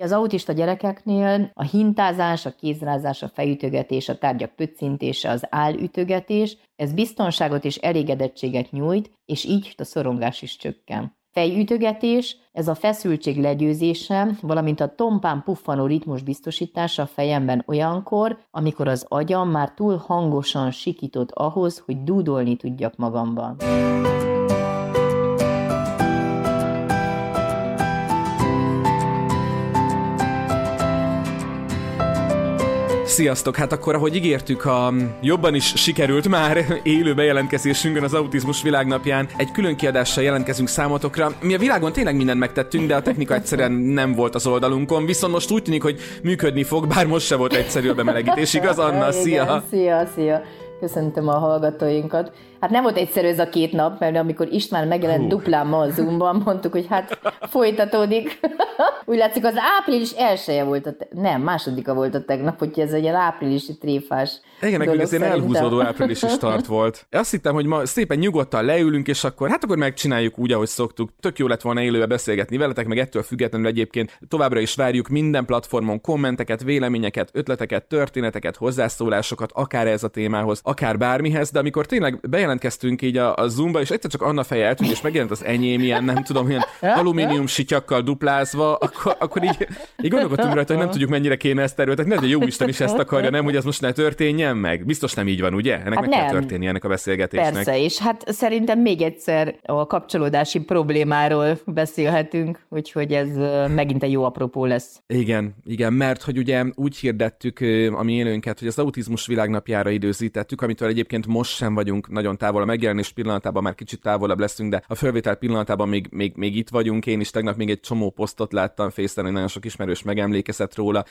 Az autista gyerekeknél a hintázás, a kézrázás, a fejütögetés, a tárgyak pöccintése, az állütögetés, ez biztonságot és elégedettséget nyújt, és így a szorongás is csökken. Fejütögetés, ez a feszültség legyőzése, valamint a tompán puffanó ritmus biztosítása a fejemben olyankor, amikor az agyam már túl hangosan sikított ahhoz, hogy dúdolni tudjak magamban. Sziasztok! Hát akkor, ahogy ígértük, a jobban is sikerült már élő bejelentkezésünkön az Autizmus Világnapján. Egy külön kiadással jelentkezünk számotokra. Mi a világon tényleg mindent megtettünk, de a technika egyszerűen nem volt az oldalunkon. Viszont most úgy tűnik, hogy működni fog, bár most se volt egyszerű a bemelegítés, igaz Anna? Szia! Igen, szia, szia! Köszöntöm a hallgatóinkat. Hát nem volt egyszerű ez a két nap, mert amikor István megjelent Hú. duplán ma a Zoomban, mondtuk, hogy hát folytatódik. Úgy látszik, az április elsője volt, a te- nem, másodika volt a tegnap, hogy ez egy áprilisi tréfás Igen, nekünk ez elhúzódó áprilisi start volt. Azt hittem, hogy ma szépen nyugodtan leülünk, és akkor hát akkor megcsináljuk úgy, ahogy szoktuk. Tök jó lett volna élőbe beszélgetni veletek, meg ettől függetlenül egyébként továbbra is várjuk minden platformon kommenteket, véleményeket, ötleteket, történeteket, hozzászólásokat, akár ez a témához, akár bármihez, de amikor tényleg bejelentkeztünk így a, a Zoomba, és egyszer csak Anna feje eltűnt, és megjelent az enyém ilyen, nem tudom, ilyen alumínium sityakkal duplázva, akkor, akkor így, így gondolkodtunk rajta, hogy nem tudjuk mennyire kéne ezt erőltetni, de jó Isten is ezt akarja, nem, hogy ez most ne történjen meg. Biztos nem így van, ugye? Ennek hát meg nem. kell történni ennek a beszélgetésnek. Persze, és hát szerintem még egyszer a kapcsolódási problémáról beszélhetünk, úgyhogy ez megint egy jó apropó lesz. Igen, igen, mert hogy ugye úgy hirdettük a mi élőnket, hogy az autizmus világnapjára időzítettük, amitől egyébként most sem vagyunk nagyon távol. A megjelenés pillanatában már kicsit távolabb leszünk, de a fölvétel pillanatában még, még, még itt vagyunk. Én is tegnap még egy csomó posztot láttam Facebook, hogy nagyon sok ismerős megemlékezett róla.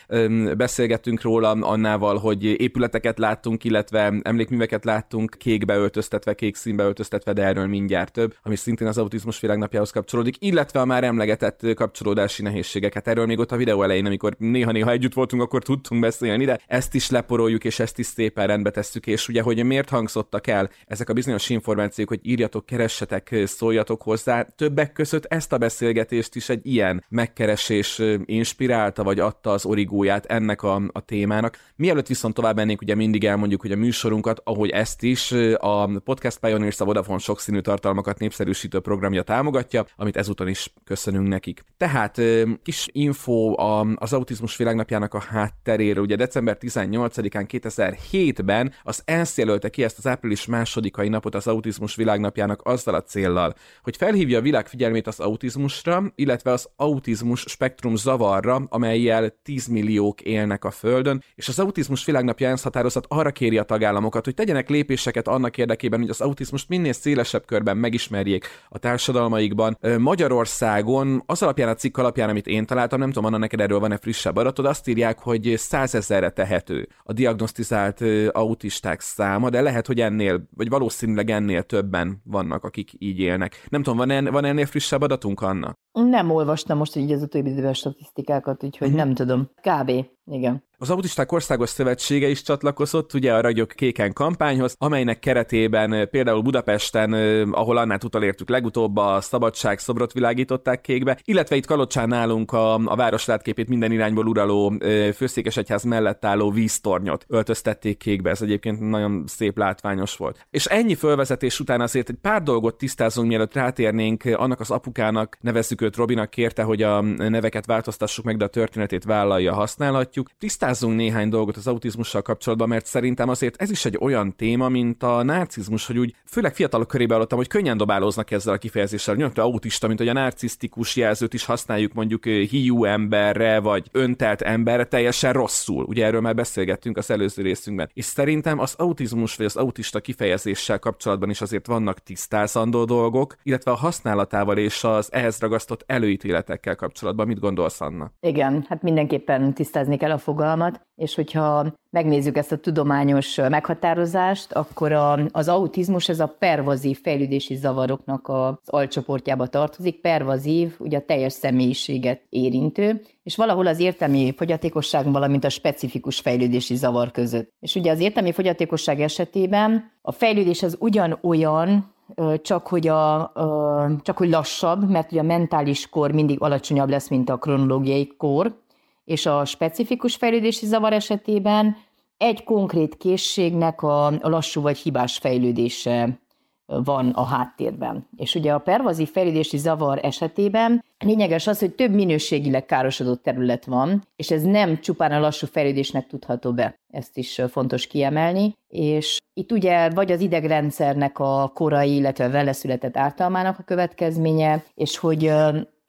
Beszélgettünk róla Annával, hogy épületeket láttunk, illetve emlékműveket láttunk kékbe öltöztetve, kék színbe öltöztetve, de erről mindjárt több, ami szintén az autizmus világnapjához kapcsolódik, illetve a már emlegetett kapcsolódási nehézségeket. Erről még ott a videó elején, amikor néha-néha együtt voltunk, akkor tudtunk beszélni, de ezt is leporoljuk, és ezt is szépen rendbe tesszük, és ugye, hogy miért hangzottak el ezek a bizonyos információk, hogy írjatok, keressetek, szóljatok hozzá. Többek között ezt a beszélgetést is egy ilyen megkeresés inspirálta, vagy adta az origóját ennek a, a témának. Mielőtt viszont tovább mennénk, ugye mindig elmondjuk, hogy a műsorunkat, ahogy ezt is a Podcast Pioneers a Vodafone sokszínű tartalmakat népszerűsítő programja támogatja, amit ezúton is köszönünk nekik. Tehát kis info az autizmus világnapjának a hátteréről. Ugye december 18-án 2007-ben az ENSZ jelölte ki ezt az április másodikai napot az autizmus világnapjának azzal a céllal, hogy felhívja a világ figyelmét az autizmusra, illetve az autizmus spektrum zavarra, amelyel 10 milliók élnek a Földön, és az autizmus világnapja ENSZ határozat arra kéri a tagállamokat, hogy tegyenek lépéseket annak érdekében, hogy az autizmust minél szélesebb körben megismerjék a társadalmaikban. Magyarországon az alapján a cikk alapján, amit én találtam, nem tudom, Anna, neked erről van-e frissebb adatod, azt írják, hogy százezerre tehető a diagnosztizált autisták száma, de lehet, hogy ennél, vagy valószínűleg ennél többen vannak, akik így élnek. Nem tudom, van, en, van ennél frissebb adatunk, Anna? Nem olvastam most így az utóbbi statisztikákat, úgyhogy uh-huh. nem tudom. Kb. Igen. Az Autisták Országos Szövetsége is csatlakozott ugye a Ragyok Kéken kampányhoz, amelynek keretében például Budapesten, ahol annál utalértük legutóbb, a Szabadság szobrot világították kékbe, illetve itt Kalocsán nálunk a, a város látképét minden irányból uraló főszékesegyház mellett álló víztornyot öltöztették kékbe. Ez egyébként nagyon szép látványos volt. És ennyi fölvezetés után azért egy pár dolgot tisztázunk, mielőtt rátérnénk annak az apukának, nevezzük őt Robinak, kérte, hogy a neveket változtassuk meg, de a történetét vállalja, használhatjuk. Tisztázzunk néhány dolgot az autizmussal kapcsolatban, mert szerintem azért ez is egy olyan téma, mint a narcizmus, hogy úgy főleg fiatalok körében hallottam, hogy könnyen dobálóznak ezzel a kifejezéssel. Nyilván autista, mint hogy a narcisztikus jelzőt is használjuk mondjuk hiú emberre, vagy öntelt emberre teljesen rosszul. Ugye erről már beszélgettünk az előző részünkben. És szerintem az autizmus vagy az autista kifejezéssel kapcsolatban is azért vannak tisztázandó dolgok, illetve a használatával és az ehhez ragasztott előítéletekkel kapcsolatban. Mit gondolsz, Anna? Igen, hát mindenképpen tisztázni kell a fogalmat, és hogyha megnézzük ezt a tudományos meghatározást, akkor a, az autizmus ez a pervazív fejlődési zavaroknak az alcsoportjába tartozik. Pervazív, ugye a teljes személyiséget érintő, és valahol az értelmi fogyatékosság, valamint a specifikus fejlődési zavar között. És ugye az értelmi fogyatékosság esetében a fejlődés az ugyanolyan, csak hogy, a, csak hogy lassabb, mert ugye a mentális kor mindig alacsonyabb lesz, mint a kronológiai kor, és a specifikus fejlődési zavar esetében egy konkrét készségnek a lassú vagy hibás fejlődése van a háttérben. És ugye a pervazív fejlődési zavar esetében lényeges az, hogy több minőségileg károsodott terület van, és ez nem csupán a lassú fejlődésnek tudható be. Ezt is fontos kiemelni. És itt ugye vagy az idegrendszernek a korai, illetve vele született ártalmának a következménye, és hogy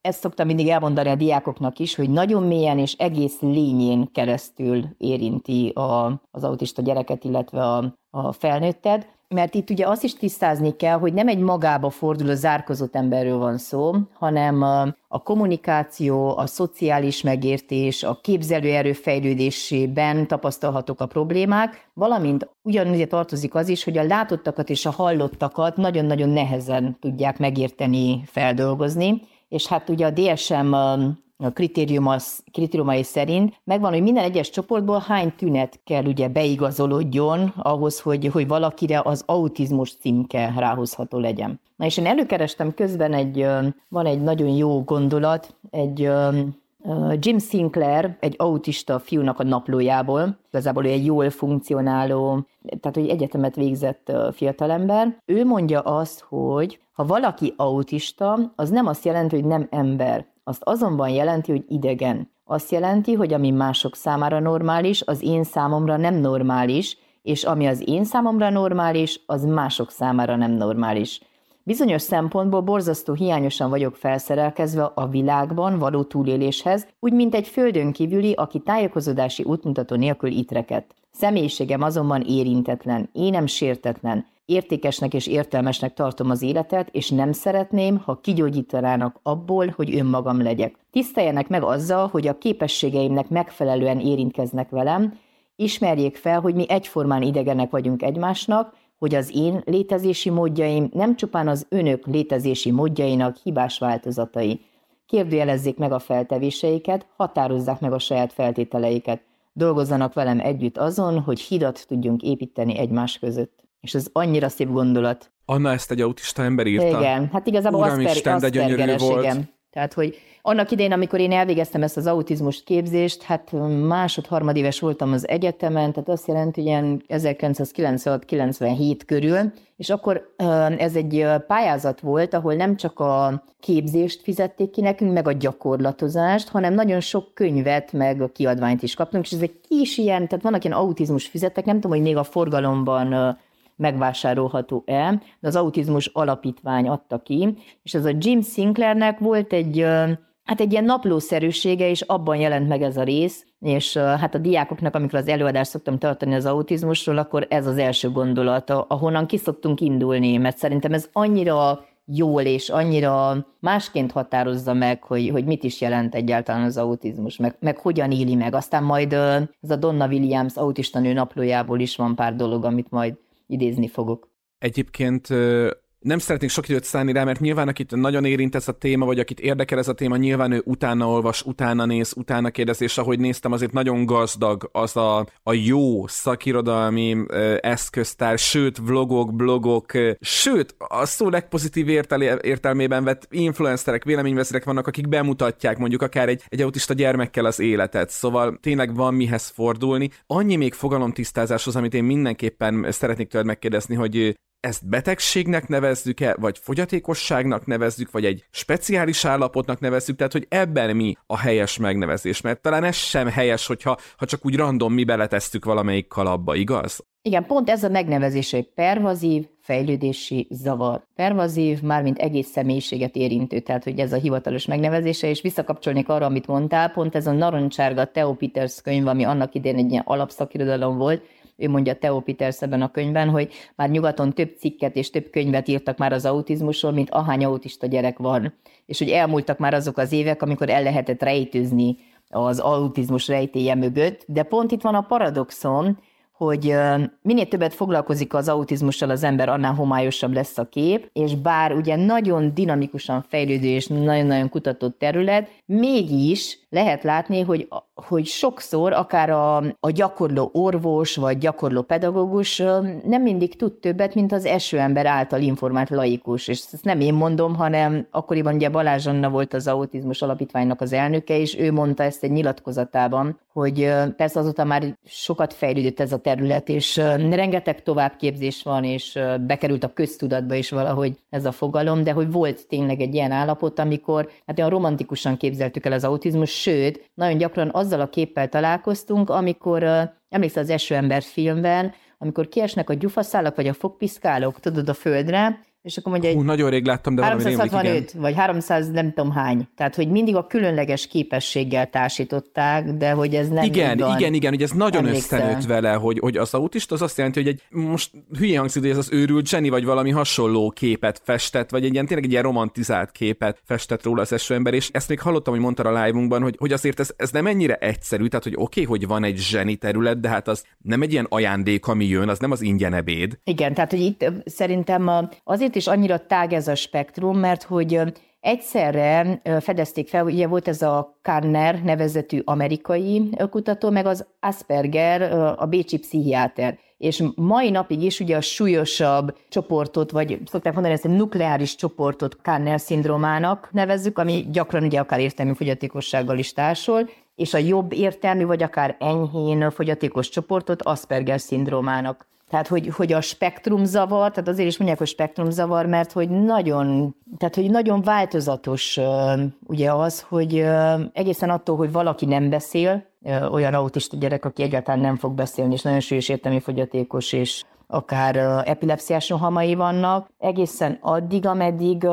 ezt szoktam mindig elmondani a diákoknak is, hogy nagyon mélyen és egész lényén keresztül érinti a, az autista gyereket, illetve a, a felnőtted, mert itt ugye azt is tisztázni kell, hogy nem egy magába forduló zárkozott emberről van szó, hanem a, kommunikáció, a szociális megértés, a képzelőerő fejlődésében tapasztalhatók a problémák, valamint ugyanúgy tartozik az is, hogy a látottakat és a hallottakat nagyon-nagyon nehezen tudják megérteni, feldolgozni, és hát ugye a DSM kritériumai szerint megvan, hogy minden egyes csoportból hány tünet kell ugye beigazolódjon ahhoz, hogy, hogy valakire az autizmus címke ráhozható legyen. Na és én előkerestem közben egy, van egy nagyon jó gondolat, egy Jim Sinclair, egy autista fiúnak a naplójából, igazából egy jól funkcionáló, tehát hogy egyetemet végzett fiatalember. Ő mondja azt, hogy ha valaki autista, az nem azt jelenti, hogy nem ember. Azt azonban jelenti, hogy idegen. Azt jelenti, hogy ami mások számára normális, az én számomra nem normális, és ami az én számomra normális, az mások számára nem normális. Bizonyos szempontból borzasztó hiányosan vagyok felszerelkezve a világban való túléléshez, úgy mint egy földön kívüli, aki tájékozódási útmutató nélkül itreket. Személyiségem azonban érintetlen, énem sértetlen, értékesnek és értelmesnek tartom az életet, és nem szeretném, ha kigyógyítanának abból, hogy önmagam legyek. Tiszteljenek meg azzal, hogy a képességeimnek megfelelően érintkeznek velem, ismerjék fel, hogy mi egyformán idegenek vagyunk egymásnak, hogy az én létezési módjaim nem csupán az önök létezési módjainak hibás változatai. Kérdőjelezzék meg a feltevéseiket, határozzák meg a saját feltételeiket. Dolgozzanak velem együtt azon, hogy hidat tudjunk építeni egymás között. És ez annyira szép gondolat. Anna ezt egy autista ember írta? Igen, hát igazából Uram Asper, Isten, Aspergeres, volt. igen. Tehát, hogy annak idején, amikor én elvégeztem ezt az autizmus képzést, hát másod-harmadéves voltam az egyetemen, tehát azt jelenti, hogy ilyen 1996-97 körül, és akkor ez egy pályázat volt, ahol nem csak a képzést fizették ki nekünk, meg a gyakorlatozást, hanem nagyon sok könyvet, meg a kiadványt is kaptunk, és ez egy kis ilyen, tehát vannak ilyen autizmus fizettek, nem tudom, hogy még a forgalomban megvásárolható-e, de az autizmus alapítvány adta ki, és ez a Jim Sinclairnek volt egy hát egy ilyen naplószerűsége, és abban jelent meg ez a rész, és hát a diákoknak, amikor az előadást szoktam tartani az autizmusról, akkor ez az első gondolata, ahonnan ki szoktunk indulni, mert szerintem ez annyira jól és annyira másként határozza meg, hogy, hogy mit is jelent egyáltalán az autizmus, meg, meg hogyan éli meg. Aztán majd ez a Donna Williams autista nő naplójából is van pár dolog, amit majd idézni fogok. Egyébként nem szeretnék sok időt szállni rá, mert nyilván akit nagyon érint ez a téma, vagy akit érdekel ez a téma, nyilván ő utána olvas, utána néz, utána kérdez, és ahogy néztem, azért nagyon gazdag az a, a jó szakirodalmi ö, eszköztár, sőt, vlogok, blogok, ö, sőt, a szó legpozitív értel- értelmében vett influencerek, véleményvezérek vannak, akik bemutatják mondjuk akár egy, egy autista gyermekkel az életet, szóval tényleg van mihez fordulni. Annyi még fogalomtisztázáshoz, amit én mindenképpen szeretnék tőled megkérdezni, hogy ezt betegségnek nevezzük-e, vagy fogyatékosságnak nevezzük, vagy egy speciális állapotnak nevezzük, tehát hogy ebben mi a helyes megnevezés, mert talán ez sem helyes, hogyha ha csak úgy random mi beletesztük valamelyik kalapba, igaz? Igen, pont ez a megnevezés egy pervazív, fejlődési zavar. Pervazív, mármint egész személyiséget érintő, tehát hogy ez a hivatalos megnevezése, és visszakapcsolnék arra, amit mondtál, pont ez a narancsárga Theo Peters könyv, ami annak idén egy ilyen alapszakirodalom volt, ő mondja Theo Peters ebben a könyvben, hogy már nyugaton több cikket és több könyvet írtak már az autizmusról, mint ahány autista gyerek van. És hogy elmúltak már azok az évek, amikor el lehetett rejtőzni az autizmus rejtéje mögött, de pont itt van a paradoxon, hogy minél többet foglalkozik az autizmussal az ember, annál homályosabb lesz a kép, és bár ugye nagyon dinamikusan fejlődő és nagyon-nagyon kutatott terület, mégis lehet látni, hogy, hogy sokszor akár a, a gyakorló orvos vagy gyakorló pedagógus nem mindig tud többet, mint az esőember által informált laikus. És ezt nem én mondom, hanem akkoriban ugye Balázs Anna volt az autizmus alapítványnak az elnöke, és ő mondta ezt egy nyilatkozatában, hogy persze azóta már sokat fejlődött ez a terület, és rengeteg továbbképzés van, és bekerült a köztudatba is valahogy ez a fogalom, de hogy volt tényleg egy ilyen állapot, amikor hát olyan romantikusan képzeltük el az autizmus, sőt, nagyon gyakran azzal a képpel találkoztunk, amikor emlékszel az Esőember filmben, amikor kiesnek a gyufaszálak vagy a fogpiszkálok, tudod, a földre, és akkor mondja, Hú, nagyon rég láttam, de 365 rémlik, vagy 300 nem tudom hány. Tehát, hogy mindig a különleges képességgel társították, de hogy ez nem Igen, van. igen, igen, hogy ez nagyon Emlékszel. összenőtt vele, hogy, hogy az autista az azt jelenti, hogy egy most hülye hangzik, hogy ez az őrült Jenny, vagy valami hasonló képet festett, vagy egy ilyen tényleg egy ilyen romantizált képet festett róla az esőember, és ezt még hallottam, hogy mondta a live hogy, hogy azért ez, ez nem ennyire egyszerű, tehát hogy oké, okay, hogy van egy zseni terület, de hát az nem egy ilyen ajándék, ami jön, az nem az ingyen ebéd. Igen, tehát hogy itt szerintem azért is annyira tág ez a spektrum, mert hogy egyszerre fedezték fel, ugye volt ez a Kanner nevezetű amerikai kutató, meg az Asperger, a bécsi pszichiáter. És mai napig is ugye a súlyosabb csoportot, vagy szokták mondani ezt a nukleáris csoportot Kanner szindrómának nevezzük, ami gyakran ugye akár értelmi fogyatékossággal is társul, és a jobb értelmű, vagy akár enyhén fogyatékos csoportot Asperger szindrómának. Tehát, hogy, hogy a spektrumzavar, tehát azért is mondják, hogy spektrumzavar, mert hogy nagyon, tehát, hogy nagyon változatos ugye az, hogy egészen attól, hogy valaki nem beszél, olyan autista gyerek, aki egyáltalán nem fog beszélni, és nagyon súlyos értelmi fogyatékos, és akár epilepsziás rohamai vannak, egészen addig, ameddig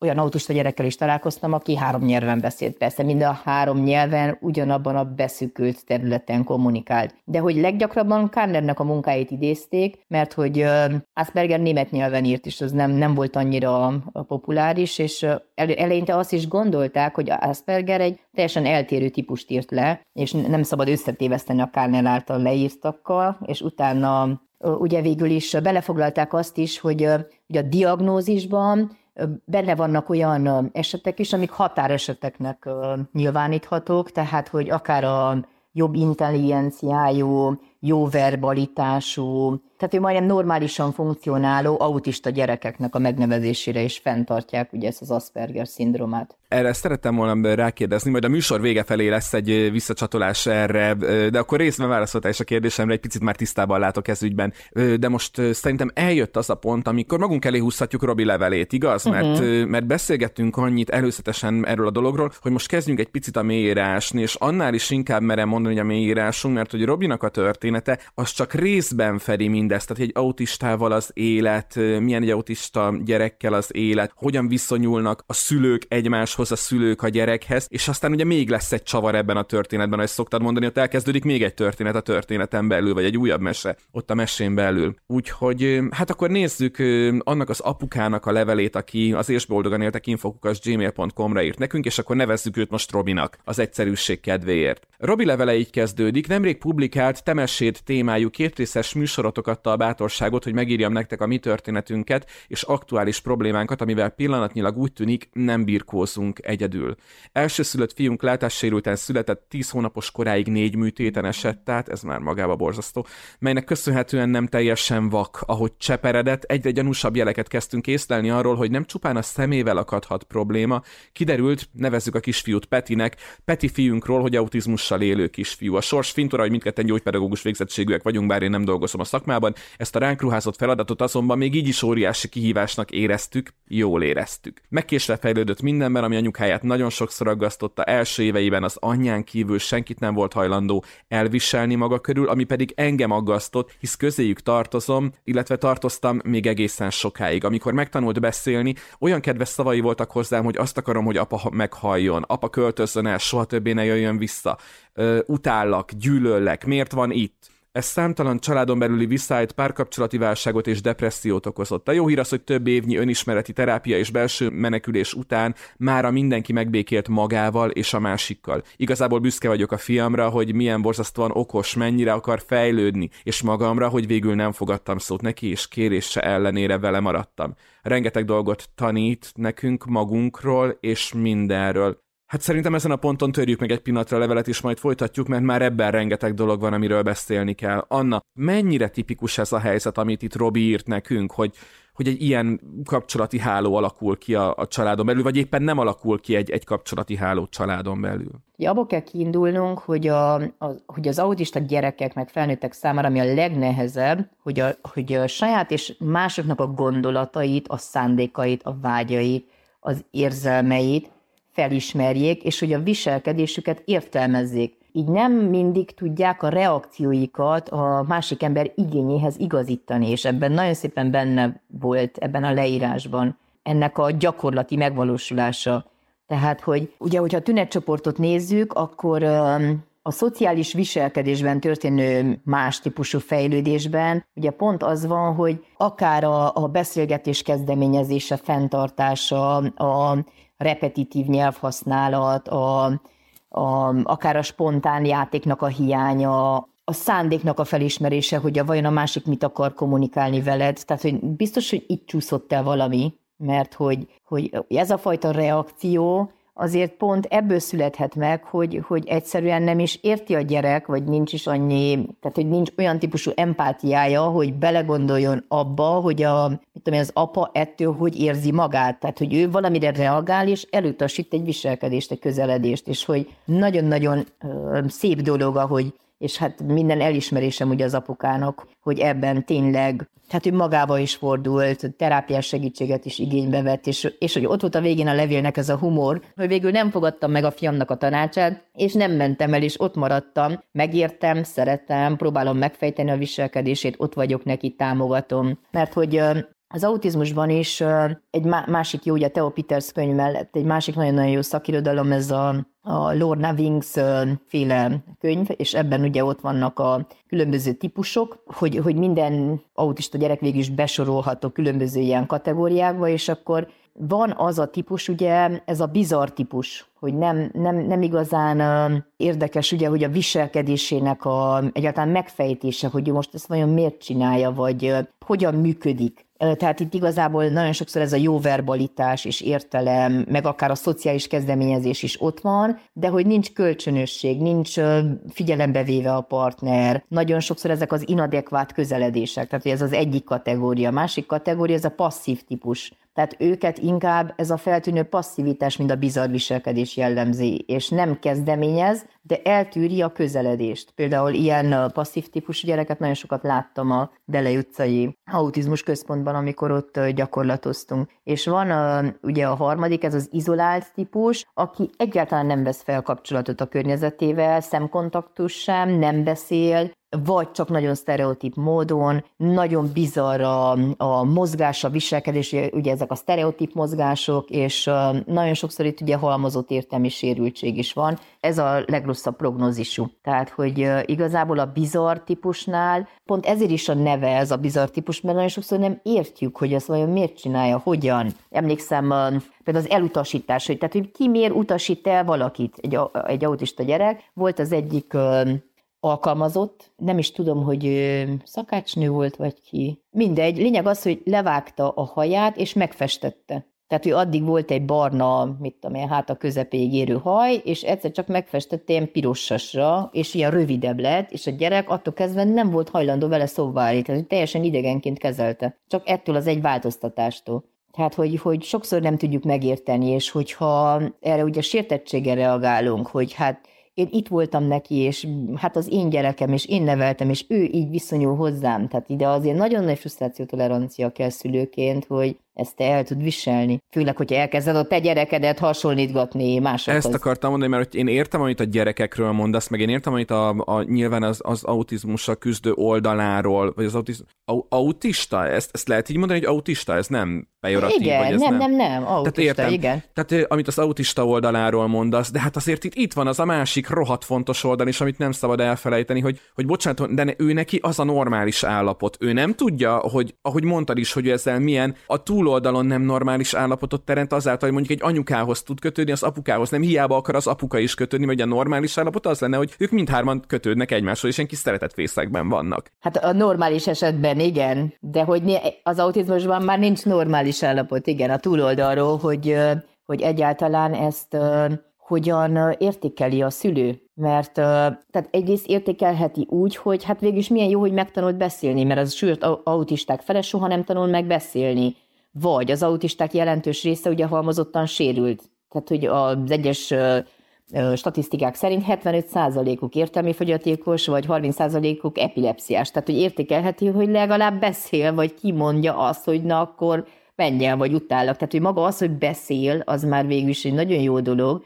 olyan autista gyerekkel is találkoztam, aki három nyelven beszélt. Persze mind a három nyelven ugyanabban a beszűkült területen kommunikált. De hogy leggyakrabban Karnernek a munkáit idézték, mert hogy Asperger német nyelven írt, és az nem, nem volt annyira populáris, és eleinte azt is gondolták, hogy Asperger egy teljesen eltérő típust írt le, és nem szabad összetéveszteni a Karner által leírtakkal, és utána ugye végül is belefoglalták azt is, hogy, hogy a diagnózisban benne vannak olyan esetek is, amik határeseteknek nyilváníthatók, tehát hogy akár a jobb intelligenciájú, jó verbalitású, tehát ő majdnem normálisan funkcionáló autista gyerekeknek a megnevezésére is fenntartják ugye ezt az Asperger szindrómát. Erre szerettem volna rákérdezni, majd a műsor vége felé lesz egy visszacsatolás erre, de akkor részben válaszoltál is a kérdésemre, egy picit már tisztában látok ez ügyben. De most szerintem eljött az a pont, amikor magunk elé húzhatjuk Robi levelét, igaz? Uh-huh. Mert, mert beszélgettünk annyit előzetesen erről a dologról, hogy most kezdjünk egy picit a mélyírásni, és annál is inkább merem mondani, hogy a mélyírásunk, mert hogy Robinak a története az csak részben fedi mindezt, tehát egy autistával az élet, milyen egy autista gyerekkel az élet, hogyan viszonyulnak a szülők egymáshoz, a szülők a gyerekhez, és aztán ugye még lesz egy csavar ebben a történetben, ahogy szoktad mondani, ott elkezdődik még egy történet a történeten belül, vagy egy újabb mese ott a mesén belül. Úgyhogy hát akkor nézzük annak az apukának a levelét, aki az és boldogan éltek infokukas gmail.com-ra írt nekünk, és akkor nevezzük őt most Robinak, az egyszerűség kedvéért. Robi levele így kezdődik, nemrég publikált Temessét témájú kétrészes műsorotok adta a bátorságot, hogy megírjam nektek a mi történetünket és aktuális problémánkat, amivel pillanatnyilag úgy tűnik nem birkózunk egyedül. Elsőszülött fiunk látássérülten született 10 hónapos koráig négy műtéten esett át, ez már magába borzasztó, melynek köszönhetően nem teljesen vak, ahogy cseperedett, egyre gyanúsabb jeleket kezdtünk észlelni arról, hogy nem csupán a szemével akadhat probléma, kiderült, nevezzük a kisfiút Petinek, Peti fiunkról, hogy autizmussal élő kisfiú. A sors fintora, hogy mindketten gyógypedagógus végzettségűek vagyunk, bár én nem dolgozom a szakmában, ezt a ránk ruházott feladatot azonban még így is óriási kihívásnak éreztük, jól éreztük. Megkésve fejlődött mindenben, ami anyukáját nagyon sokszor aggasztotta, első éveiben az anyján kívül senkit nem volt hajlandó elviselni maga körül, ami pedig engem aggasztott, hisz közéjük tartozom, illetve tartoztam még egészen sokáig. Amikor megtanult beszélni, olyan kedves szavai voltak hozzám, hogy azt akarom, hogy apa meghalljon, apa költözzön el, soha többé ne jöjjön vissza, Ö, utállak, gyűlöllek, miért van itt? Ez számtalan családon belüli visszájt, párkapcsolati válságot és depressziót okozott. A jó hír az, hogy több évnyi önismereti terápia és belső menekülés után mára mindenki megbékélt magával és a másikkal. Igazából büszke vagyok a fiamra, hogy milyen borzasztóan okos, mennyire akar fejlődni, és magamra, hogy végül nem fogadtam szót neki, és kérése ellenére vele maradtam. Rengeteg dolgot tanít nekünk magunkról és mindenről Hát szerintem ezen a ponton törjük meg egy pillanatra a levelet, és majd folytatjuk, mert már ebben rengeteg dolog van, amiről beszélni kell. Anna, mennyire tipikus ez a helyzet, amit itt Robi írt nekünk, hogy hogy egy ilyen kapcsolati háló alakul ki a, a családon belül, vagy éppen nem alakul ki egy, egy kapcsolati háló családon belül? Ja, abból kell kiindulnunk, hogy, a, a, hogy az autista gyerekek meg felnőttek számára, ami a legnehezebb, hogy a, hogy a saját és másoknak a gondolatait, a szándékait, a vágyait, az érzelmeit felismerjék, és hogy a viselkedésüket értelmezzék így nem mindig tudják a reakcióikat a másik ember igényéhez igazítani, és ebben nagyon szépen benne volt ebben a leírásban ennek a gyakorlati megvalósulása. Tehát, hogy ugye, hogyha a tünetcsoportot nézzük, akkor a szociális viselkedésben történő más típusú fejlődésben, ugye pont az van, hogy akár a, a beszélgetés kezdeményezése, fenntartása, a repetitív nyelvhasználat, a, a, akár a spontán játéknak a hiánya, a szándéknak a felismerése, hogy a vajon a másik mit akar kommunikálni veled. Tehát, hogy biztos, hogy itt csúszott el valami, mert hogy, hogy ez a fajta reakció, azért pont ebből születhet meg, hogy, hogy egyszerűen nem is érti a gyerek, vagy nincs is annyi, tehát hogy nincs olyan típusú empátiája, hogy belegondoljon abba, hogy a, mit tudom, az apa ettől hogy érzi magát. Tehát, hogy ő valamire reagál, és elutasít egy viselkedést, egy közeledést, és hogy nagyon-nagyon szép dolog, ahogy és hát minden elismerésem ugye az apukának, hogy ebben tényleg, hát ő magába is fordult, terápiás segítséget is igénybe vett, és, és hogy ott volt a végén a levélnek ez a humor, hogy végül nem fogadtam meg a fiamnak a tanácsát, és nem mentem el, és ott maradtam, megértem, szeretem, próbálom megfejteni a viselkedését, ott vagyok neki, támogatom. Mert hogy az autizmusban is egy másik jó, ugye Theo Peters könyv mellett egy másik nagyon-nagyon jó szakirodalom, ez a, a Lorna Wings féle könyv, és ebben ugye ott vannak a különböző típusok, hogy, hogy minden autista gyerek végül is besorolható különböző ilyen kategóriákba, és akkor van az a típus, ugye, ez a bizarr típus, hogy nem, nem, nem igazán érdekes, ugye, hogy a viselkedésének a, egyáltalán megfejtése, hogy most ezt vajon miért csinálja, vagy hogyan működik. Tehát itt igazából nagyon sokszor ez a jó verbalitás és értelem, meg akár a szociális kezdeményezés is ott van, de hogy nincs kölcsönösség, nincs figyelembe véve a partner. Nagyon sokszor ezek az inadekvát közeledések, tehát ez az egyik kategória. A másik kategória ez a passzív típus. Tehát őket inkább ez a feltűnő passzivitás, mint a bizarr viselkedés jellemzi, és nem kezdeményez, de eltűri a közeledést. Például ilyen passzív típusú gyereket nagyon sokat láttam a Dele utcai autizmus központban, amikor ott gyakorlatoztunk. És van ugye a harmadik, ez az izolált típus, aki egyáltalán nem vesz fel kapcsolatot a környezetével, szemkontaktus sem, nem beszél, vagy csak nagyon sztereotíp módon, nagyon bizarr a, a mozgás, a viselkedés, ugye ezek a sztereotíp mozgások, és nagyon sokszor itt ugye halmozott értelmi sérültség is van. Ez a legrosszabb prognózisú. Tehát, hogy igazából a bizarr típusnál, pont ezért is a neve ez a bizarr típus, mert nagyon sokszor nem értjük, hogy ezt vajon miért csinálja, hogyan. Emlékszem, például az elutasítás, hogy tehát, hogy ki miért utasít el valakit, egy, egy autista gyerek. Volt az egyik alkalmazott, nem is tudom, hogy szakácsnő volt, vagy ki. Mindegy, lényeg az, hogy levágta a haját, és megfestette. Tehát, hogy addig volt egy barna, mit tudom én, hát a közepéig érő haj, és egyszer csak megfestette ilyen pirossasra, és ilyen rövidebb lett, és a gyerek attól kezdve nem volt hajlandó vele szóba állítani, teljesen idegenként kezelte. Csak ettől az egy változtatástól. Tehát, hogy, hogy sokszor nem tudjuk megérteni, és hogyha erre ugye sértettséggel reagálunk, hogy hát én itt voltam neki, és hát az én gyerekem, és én neveltem, és ő így viszonyul hozzám. Tehát ide azért nagyon nagy frusztrációtolerancia kell szülőként, hogy ezt el tud viselni. Főleg, hogyha elkezded a te gyerekedet hasonlítgatni másokhoz. Ezt akartam mondani, mert hogy én értem, amit a gyerekekről mondasz, meg én értem, amit a, a nyilván az, az autizmussal küzdő oldaláról, vagy az autiz, au, autista, ezt, ezt lehet így mondani, hogy autista, ez nem pejoratív, igen, vagy ez nem, nem, nem, nem, autista, Tehát értem. igen. Tehát amit az autista oldaláról mondasz, de hát azért itt, itt van az a másik rohadt fontos oldal is, amit nem szabad elfelejteni, hogy, hogy bocsánat, de ő neki az a normális állapot. Ő nem tudja, hogy ahogy mondtad is, hogy ezzel milyen a túl túloldalon nem normális állapotot teremt azáltal, hogy mondjuk egy anyukához tud kötődni, az apukához nem hiába akar az apuka is kötődni, vagy a normális állapot az lenne, hogy ők mindhárman kötődnek egymáshoz, és egy kis szeretett fészekben vannak. Hát a normális esetben igen, de hogy az autizmusban már nincs normális állapot, igen, a túloldalról, hogy, hogy egyáltalán ezt hogyan értékeli a szülő. Mert tehát egyrészt értékelheti úgy, hogy hát végül is milyen jó, hogy megtanult beszélni, mert az sűrt autisták fele soha nem tanul meg beszélni. Vagy az autisták jelentős része ugye halmozottan sérült. Tehát, hogy az egyes statisztikák szerint 75%-uk értelmi fogyatékos, vagy 30%-uk epilepsziás. Tehát, hogy értékelheti, hogy legalább beszél, vagy kimondja azt, hogy na akkor menj el, vagy utállak. Tehát, hogy maga az, hogy beszél, az már végül is egy nagyon jó dolog,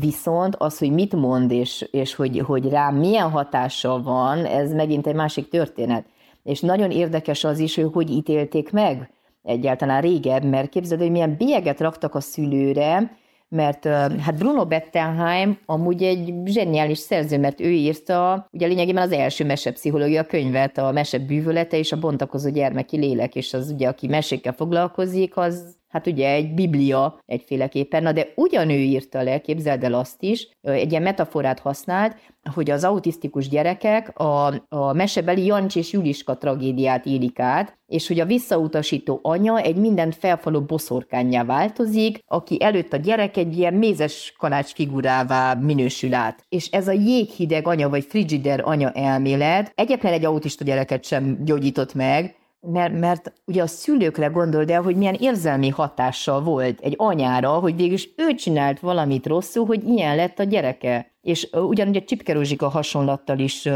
Viszont az, hogy mit mond, és, és hogy, hogy rám milyen hatással van, ez megint egy másik történet. És nagyon érdekes az is, hogy hogy ítélték meg egyáltalán régebb, mert képzeld, hogy milyen bélyeget raktak a szülőre, mert hát Bruno Bettelheim amúgy egy zseniális szerző, mert ő írta ugye lényegében az első mesepszichológia könyvet, a mese bűvölete és a bontakozó gyermeki lélek, és az ugye, aki mesékkel foglalkozik, az hát ugye egy biblia egyféleképpen, na de ugyanő írta le, képzeld el azt is, egy ilyen metaforát használt, hogy az autisztikus gyerekek a, a mesebeli Jancs és Juliska tragédiát élik át, és hogy a visszautasító anya egy mindent felfaló boszorkányjá változik, aki előtt a gyerek egy ilyen mézes kalács figurává minősül át. És ez a jéghideg anya, vagy frigider anya elmélet egyetlen egy autista gyereket sem gyógyított meg, mert, mert ugye a szülőkre gondold el, hogy milyen érzelmi hatással volt egy anyára, hogy végülis ő csinált valamit rosszul, hogy ilyen lett a gyereke. És ugyanúgy a Csipke hasonlattal is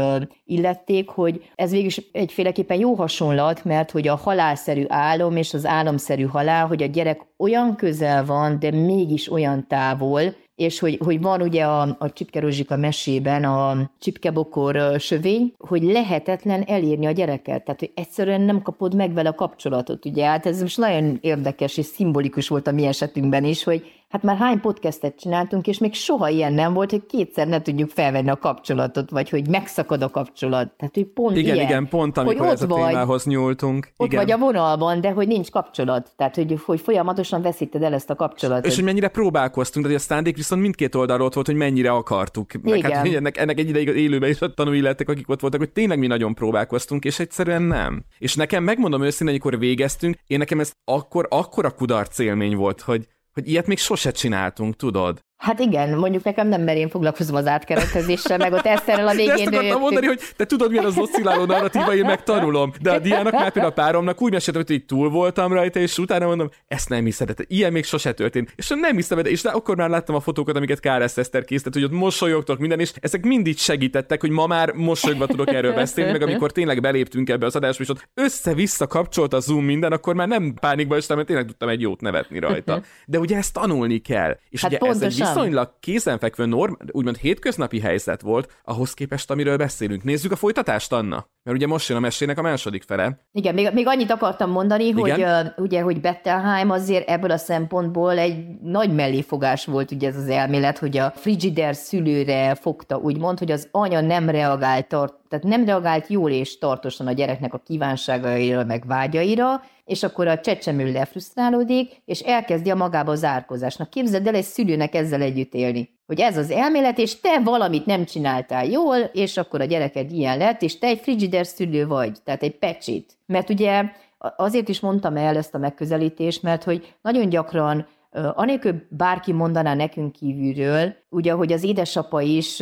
illették, hogy ez végülis egyféleképpen jó hasonlat, mert hogy a halálszerű álom és az álomszerű halál, hogy a gyerek olyan közel van, de mégis olyan távol, és hogy, hogy van ugye a, a Csipke Rozsika mesében a csipkebokor sövény, hogy lehetetlen elérni a gyereket, tehát hogy egyszerűen nem kapod meg vele a kapcsolatot, ugye, hát ez most nagyon érdekes és szimbolikus volt a mi esetünkben is, hogy hát már hány podcastet csináltunk, és még soha ilyen nem volt, hogy kétszer ne tudjuk felvenni a kapcsolatot, vagy hogy megszakad a kapcsolat. Tehát, hogy pont igen, ilyen, igen, pont amikor ez a vagy, témához nyúltunk. Ott igen. vagy a vonalban, de hogy nincs kapcsolat. Tehát, hogy, hogy folyamatosan veszíted el ezt a kapcsolatot. És hogy mennyire próbálkoztunk, de a szándék viszont mindkét oldalról volt, hogy mennyire akartuk. Meg hát, igen. Hát, ennek, ennek egy ideig élőben is a tanúi lettek, akik ott voltak, hogy tényleg mi nagyon próbálkoztunk, és egyszerűen nem. És nekem megmondom őszintén, amikor végeztünk, én nekem ez akkor, akkor a kudarc élmény volt, hogy hogy ilyet még sose csináltunk, tudod? Hát igen, mondjuk nekem nem, mert én foglalkozom az átkeretezéssel, meg ott Eszterrel a végén De ezt mondani, hogy te tudod, milyen az oszcilláló narratíva, én megtanulom. De a Diának már például a páromnak úgy meséltem, hogy így túl voltam rajta, és utána mondom, ezt nem hiszed, de ilyen még sose történt. És nem hiszem, de és de akkor már láttam a fotókat, amiket Káresz Eszter készített, hogy ott mosolyogtok minden, és ezek mind segítettek, hogy ma már mosolyogva tudok erről beszélni, meg amikor tényleg beléptünk ebbe az adásba, és ott össze-vissza kapcsolt a Zoom minden, akkor már nem pánikba estem, mert tényleg tudtam egy jót nevetni rajta. De ugye ezt tanulni kell. És hát ugye ez egy viszonylag kézenfekvő norm, úgymond hétköznapi helyzet volt, ahhoz képest, amiről beszélünk. Nézzük a folytatást, Anna? Mert ugye most jön a mesének a második fele. Igen, még, még annyit akartam mondani, Igen? hogy uh, ugye, hogy Bettelheim azért ebből a szempontból egy nagy melléfogás volt ugye ez az elmélet, hogy a Frigider szülőre fogta, úgymond, hogy az anya nem reagált, tehát nem reagált jól és tartósan a gyereknek a kívánságaira, meg vágyaira, és akkor a csecsemő lefrusztrálódik, és elkezdi a magába zárkozást. Na képzeld el egy szülőnek ezzel együtt élni. Hogy ez az elmélet, és te valamit nem csináltál jól, és akkor a gyereked ilyen lett, és te egy frigider szülő vagy, tehát egy pecsit. Mert ugye azért is mondtam el ezt a megközelítést, mert hogy nagyon gyakran Anélkül bárki mondaná nekünk kívülről, ugye, hogy az édesapa is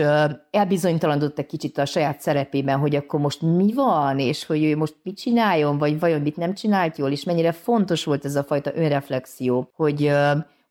elbizonytalanodott egy kicsit a saját szerepében, hogy akkor most mi van, és hogy ő most mit csináljon, vagy vajon mit nem csinált jól, és mennyire fontos volt ez a fajta önreflexió, hogy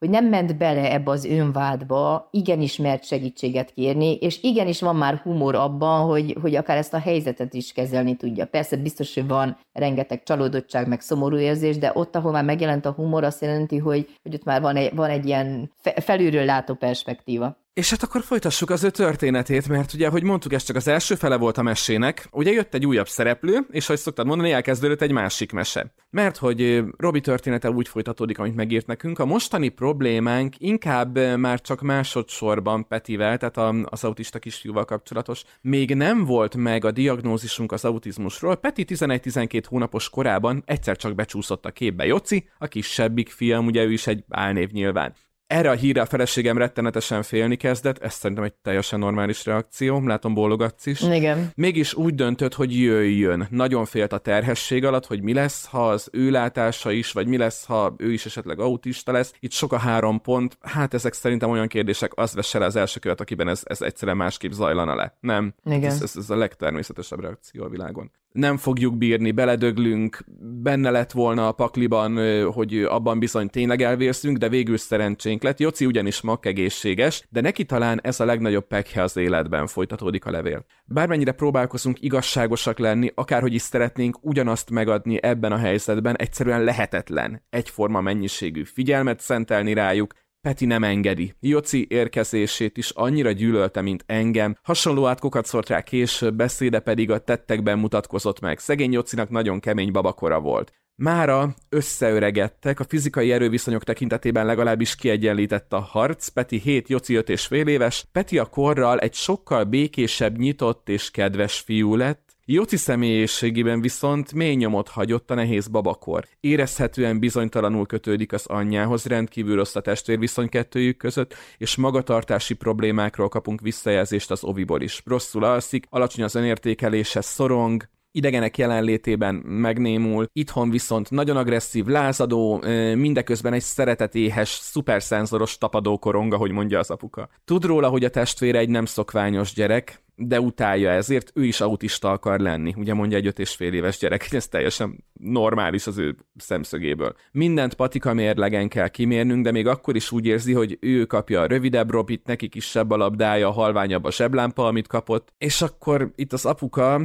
hogy nem ment bele ebbe az önvádba, igenis mert segítséget kérni, és igenis van már humor abban, hogy, hogy akár ezt a helyzetet is kezelni tudja. Persze biztos, hogy van rengeteg csalódottság, meg szomorú érzés, de ott, ahol már megjelent a humor, azt jelenti, hogy, hogy ott már van egy, van egy ilyen felülről látó perspektíva. És hát akkor folytassuk az ő történetét, mert ugye, hogy mondtuk, ez csak az első fele volt a mesének, ugye jött egy újabb szereplő, és ahogy szoktad mondani, elkezdődött egy másik mese. Mert hogy Robi története úgy folytatódik, amit megírt nekünk, a mostani problémánk inkább már csak másodszorban Petivel, tehát az autista kisfiúval kapcsolatos. Még nem volt meg a diagnózisunk az autizmusról, Peti 11-12 hónapos korában egyszer csak becsúszott a képbe Joci, a kisebbik fiam, ugye ő is egy álnév nyilván. Erre a hírre a feleségem rettenetesen félni kezdett, ez szerintem egy teljesen normális reakció, látom bólogatsz is. Igen. Mégis úgy döntött, hogy jöjjön. Nagyon félt a terhesség alatt, hogy mi lesz, ha az ő látása is, vagy mi lesz, ha ő is esetleg autista lesz. Itt sok a három pont, hát ezek szerintem olyan kérdések, az vesse le az első követ, akiben ez, ez egyszerűen másképp zajlana le. Nem. Igen. Ez, ez, ez a legtermészetesebb reakció a világon nem fogjuk bírni, beledöglünk, benne lett volna a pakliban, hogy abban bizony tényleg elvérszünk, de végül szerencsénk lett. Joci ugyanis mak egészséges, de neki talán ez a legnagyobb pekhe az életben, folytatódik a levél. Bármennyire próbálkozunk igazságosak lenni, akárhogy is szeretnénk ugyanazt megadni ebben a helyzetben, egyszerűen lehetetlen. Egyforma mennyiségű figyelmet szentelni rájuk, Peti nem engedi. Joci érkezését is annyira gyűlölte, mint engem. Hasonló átkokat szólt rá később, beszéde pedig a tettekben mutatkozott meg. Szegény Jocinak nagyon kemény babakora volt. Mára összeöregedtek, a fizikai erőviszonyok tekintetében legalábbis kiegyenlített a harc, Peti 7, Joci 5 és fél éves, Peti a korral egy sokkal békésebb, nyitott és kedves fiú lett, Joci személyiségében viszont mély nyomot hagyott a nehéz babakor. Érezhetően bizonytalanul kötődik az anyjához, rendkívül rossz a testvérviszony kettőjük között, és magatartási problémákról kapunk visszajelzést az oviból is. Rosszul alszik, alacsony az önértékelése, szorong, idegenek jelenlétében megnémul, itthon viszont nagyon agresszív, lázadó, mindeközben egy szeretetéhes, szuperszenzoros tapadó korong, ahogy mondja az apuka. Tud róla, hogy a testvére egy nem szokványos gyerek, de utálja ezért, ő is autista akar lenni. Ugye mondja egy öt és fél éves gyerek, ez teljesen normális az ő szemszögéből. Mindent patika mérlegen kell kimérnünk, de még akkor is úgy érzi, hogy ő kapja a rövidebb robit, neki kisebb a labdája, a halványabb a zseblámpa, amit kapott. És akkor itt az apuka,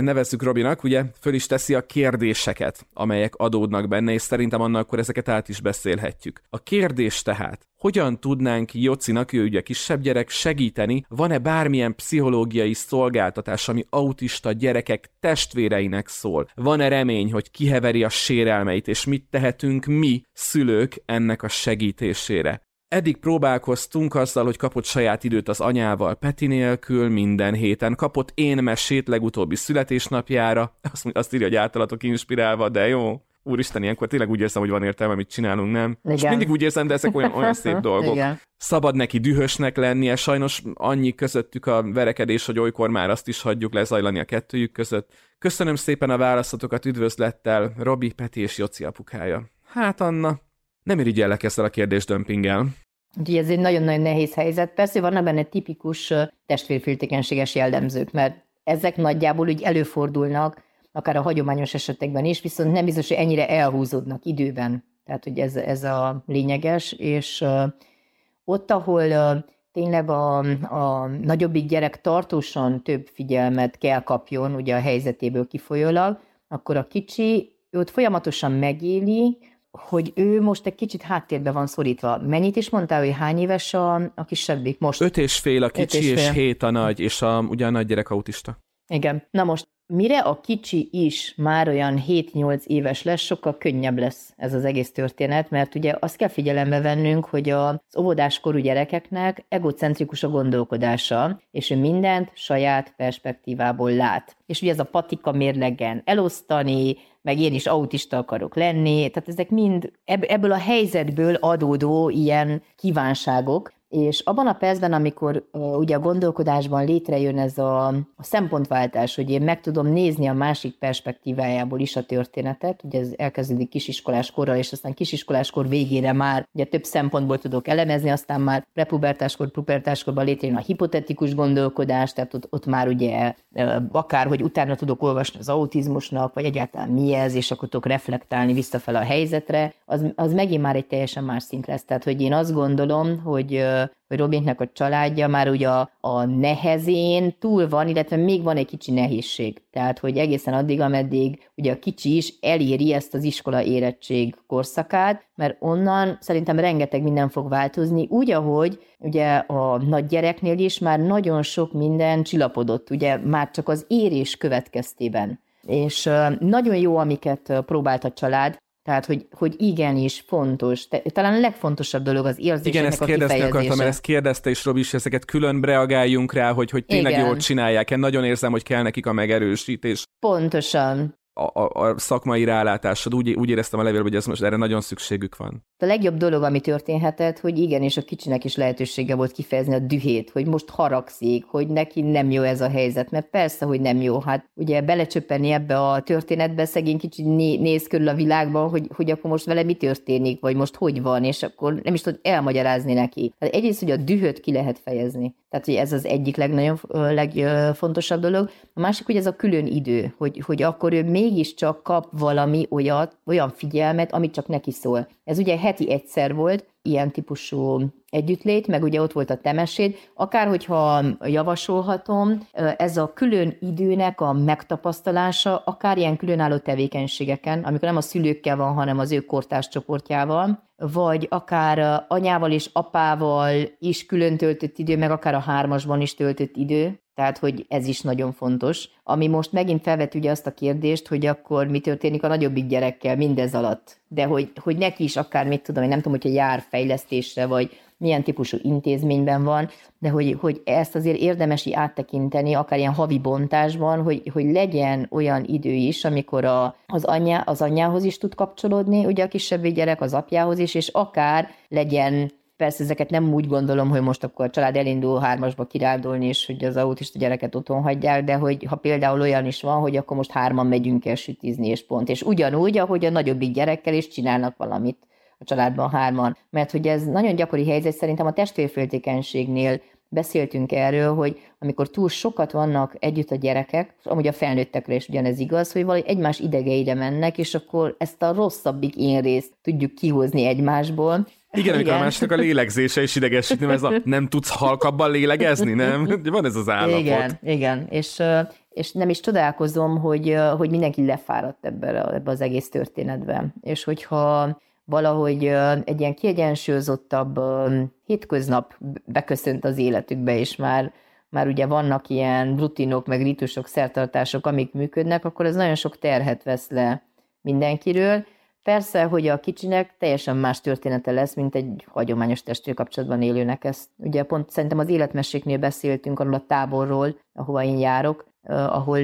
nevezzük Robinak, ugye, föl is teszi a kérdéseket, amelyek adódnak benne, és szerintem annak akkor ezeket át is beszélhetjük. A kérdés tehát, hogyan tudnánk Jocinak, ő ugye kisebb gyerek, segíteni, van-e bármilyen pszichológiai szolgáltatás, ami autista gyerekek testvéreinek szól? Van-e remény, hogy kiheveri a sérelmeit, és mit tehetünk mi, szülők, ennek a segítésére? Eddig próbálkoztunk azzal, hogy kapott saját időt az anyával Peti nélkül minden héten. Kapott én mesét legutóbbi születésnapjára. Azt, azt írja, hogy általatok inspirálva, de jó úristen, ilyenkor tényleg úgy érzem, hogy van értelme, amit csinálunk, nem? Igen. És mindig úgy érzem, de ezek olyan, olyan szép dolgok. Igen. Szabad neki dühösnek lennie, sajnos annyi közöttük a verekedés, hogy olykor már azt is hagyjuk lezajlani a kettőjük között. Köszönöm szépen a választotokat, üdvözlettel, Robi, Peti és Joci apukája. Hát Anna, nem irigyellek ezzel a kérdésdömpinggel. Úgyhogy ez egy nagyon-nagyon nehéz helyzet. Persze vannak benne tipikus testvérféltékenységes jellemzők, mert ezek nagyjából úgy előfordulnak, akár a hagyományos esetekben is, viszont nem biztos, hogy ennyire elhúzódnak időben. Tehát, hogy ez, ez a lényeges, és ott, ahol tényleg a, a nagyobbik gyerek tartósan több figyelmet kell kapjon, ugye a helyzetéből kifolyólag, akkor a kicsi őt folyamatosan megéli, hogy ő most egy kicsit háttérbe van szorítva. Mennyit is mondtál, hogy hány éves a, a kisebbik most? Öt és fél a kicsi, és, és hét a nagy, és a, ugye a nagy gyerek autista. Igen. Na most mire a kicsi is már olyan 7-8 éves lesz, sokkal könnyebb lesz ez az egész történet, mert ugye azt kell figyelembe vennünk, hogy az óvodáskorú gyerekeknek egocentrikus a gondolkodása, és ő mindent saját perspektívából lát. És ugye ez a patika mérlegen elosztani, meg én is autista akarok lenni, tehát ezek mind ebből a helyzetből adódó ilyen kívánságok, és abban a percben, amikor uh, ugye a gondolkodásban létrejön ez a, a szempontváltás, hogy én meg tudom nézni a másik perspektívájából is a történetet, ugye ez elkezdődik kisiskolás korra, és aztán kisiskolás kor végére már ugye több szempontból tudok elemezni, aztán már prepubertáskor, pubertáskorban létrejön a hipotetikus gondolkodás, tehát ott, ott már ugye uh, akár, hogy utána tudok olvasni az autizmusnak, vagy egyáltalán mi ez, és akkor tudok reflektálni visszafel a helyzetre, az, az megint már egy teljesen más szint lesz. Tehát, hogy én azt gondolom, hogy uh, hogy Robinknek a családja már ugye a, a nehezén túl van, illetve még van egy kicsi nehézség. Tehát, hogy egészen addig, ameddig ugye a kicsi is eléri ezt az iskola érettség korszakát, mert onnan szerintem rengeteg minden fog változni, úgy, ahogy ugye a nagy gyereknél is már nagyon sok minden csillapodott, ugye már csak az érés következtében. És nagyon jó, amiket próbált a család, tehát, hogy, hogy igenis fontos, talán a legfontosabb dolog az érzéseknek Igen, ezt kérdezni akartam, mert ezt kérdezte is Robi is, ezeket külön reagáljunk rá, hogy, hogy tényleg Igen. jól csinálják. Én nagyon érzem, hogy kell nekik a megerősítés. Pontosan. A, a szakmai rálátásod, úgy, úgy éreztem a levélben, hogy ez most erre nagyon szükségük van. A legjobb dolog, ami történhetett, hogy igen, és a kicsinek is lehetősége volt kifejezni a dühét, hogy most haragszik, hogy neki nem jó ez a helyzet, mert persze, hogy nem jó. Hát ugye belecsöppenni ebbe a történetbe, szegény kicsit né- néz körül a világban, hogy, hogy akkor most vele mi történik, vagy most hogy van, és akkor nem is tud elmagyarázni neki. Tehát egyrészt, hogy a dühöt ki lehet fejezni. Tehát, hogy ez az egyik legnagyobb, legfontosabb dolog. A másik, hogy ez a külön idő, hogy, hogy akkor ő mégiscsak kap valami olyat, olyan figyelmet, amit csak neki szól. Ez ugye heti egyszer volt, ilyen típusú együttlét, meg ugye ott volt a temesséd, akár hogyha javasolhatom, ez a külön időnek a megtapasztalása, akár ilyen különálló tevékenységeken, amikor nem a szülőkkel van, hanem az ő kortárs csoportjával, vagy akár anyával és apával is külön töltött idő, meg akár a hármasban is töltött idő, tehát, hogy ez is nagyon fontos. Ami most megint felvet ugye azt a kérdést, hogy akkor mi történik a nagyobbik gyerekkel mindez alatt. De hogy, hogy neki is akár, mit tudom, én nem tudom, hogyha jár fejlesztésre, vagy milyen típusú intézményben van, de hogy, hogy ezt azért érdemes így áttekinteni, akár ilyen havi bontásban, hogy, hogy legyen olyan idő is, amikor a, az, anyja, az anyjához is tud kapcsolódni, ugye a kisebb gyerek az apjához is, és akár legyen Persze ezeket nem úgy gondolom, hogy most akkor a család elindul hármasba kirándulni, és hogy az autista gyereket otthon hagyják, de hogy ha például olyan is van, hogy akkor most hárman megyünk el sütizni, és pont. És ugyanúgy, ahogy a nagyobbik gyerekkel is csinálnak valamit a családban hárman. Mert hogy ez nagyon gyakori helyzet, szerintem a testvérféltékenységnél beszéltünk erről, hogy amikor túl sokat vannak együtt a gyerekek, amúgy a felnőttekre is ugyanez igaz, hogy valahogy egymás idegeire mennek, és akkor ezt a rosszabbik én részt tudjuk kihozni egymásból, igen, amikor Igen. a másiknak a lélegzése is idegesít, nem ez a nem tudsz halkabban lélegezni, nem? Van ez az állapot. Igen, igen. És, és nem is csodálkozom, hogy, hogy mindenki lefáradt ebbe, ebbe az egész történetben. És hogyha valahogy egy ilyen kiegyensúlyozottabb hétköznap beköszönt az életükbe, és már, már ugye vannak ilyen rutinok, meg ritusok, szertartások, amik működnek, akkor ez nagyon sok terhet vesz le mindenkiről. Persze, hogy a kicsinek teljesen más története lesz, mint egy hagyományos testvérkapcsolatban élőnek. Ezt ugye pont szerintem az életmeséknél beszéltünk arról a táborról, ahova én járok, ahol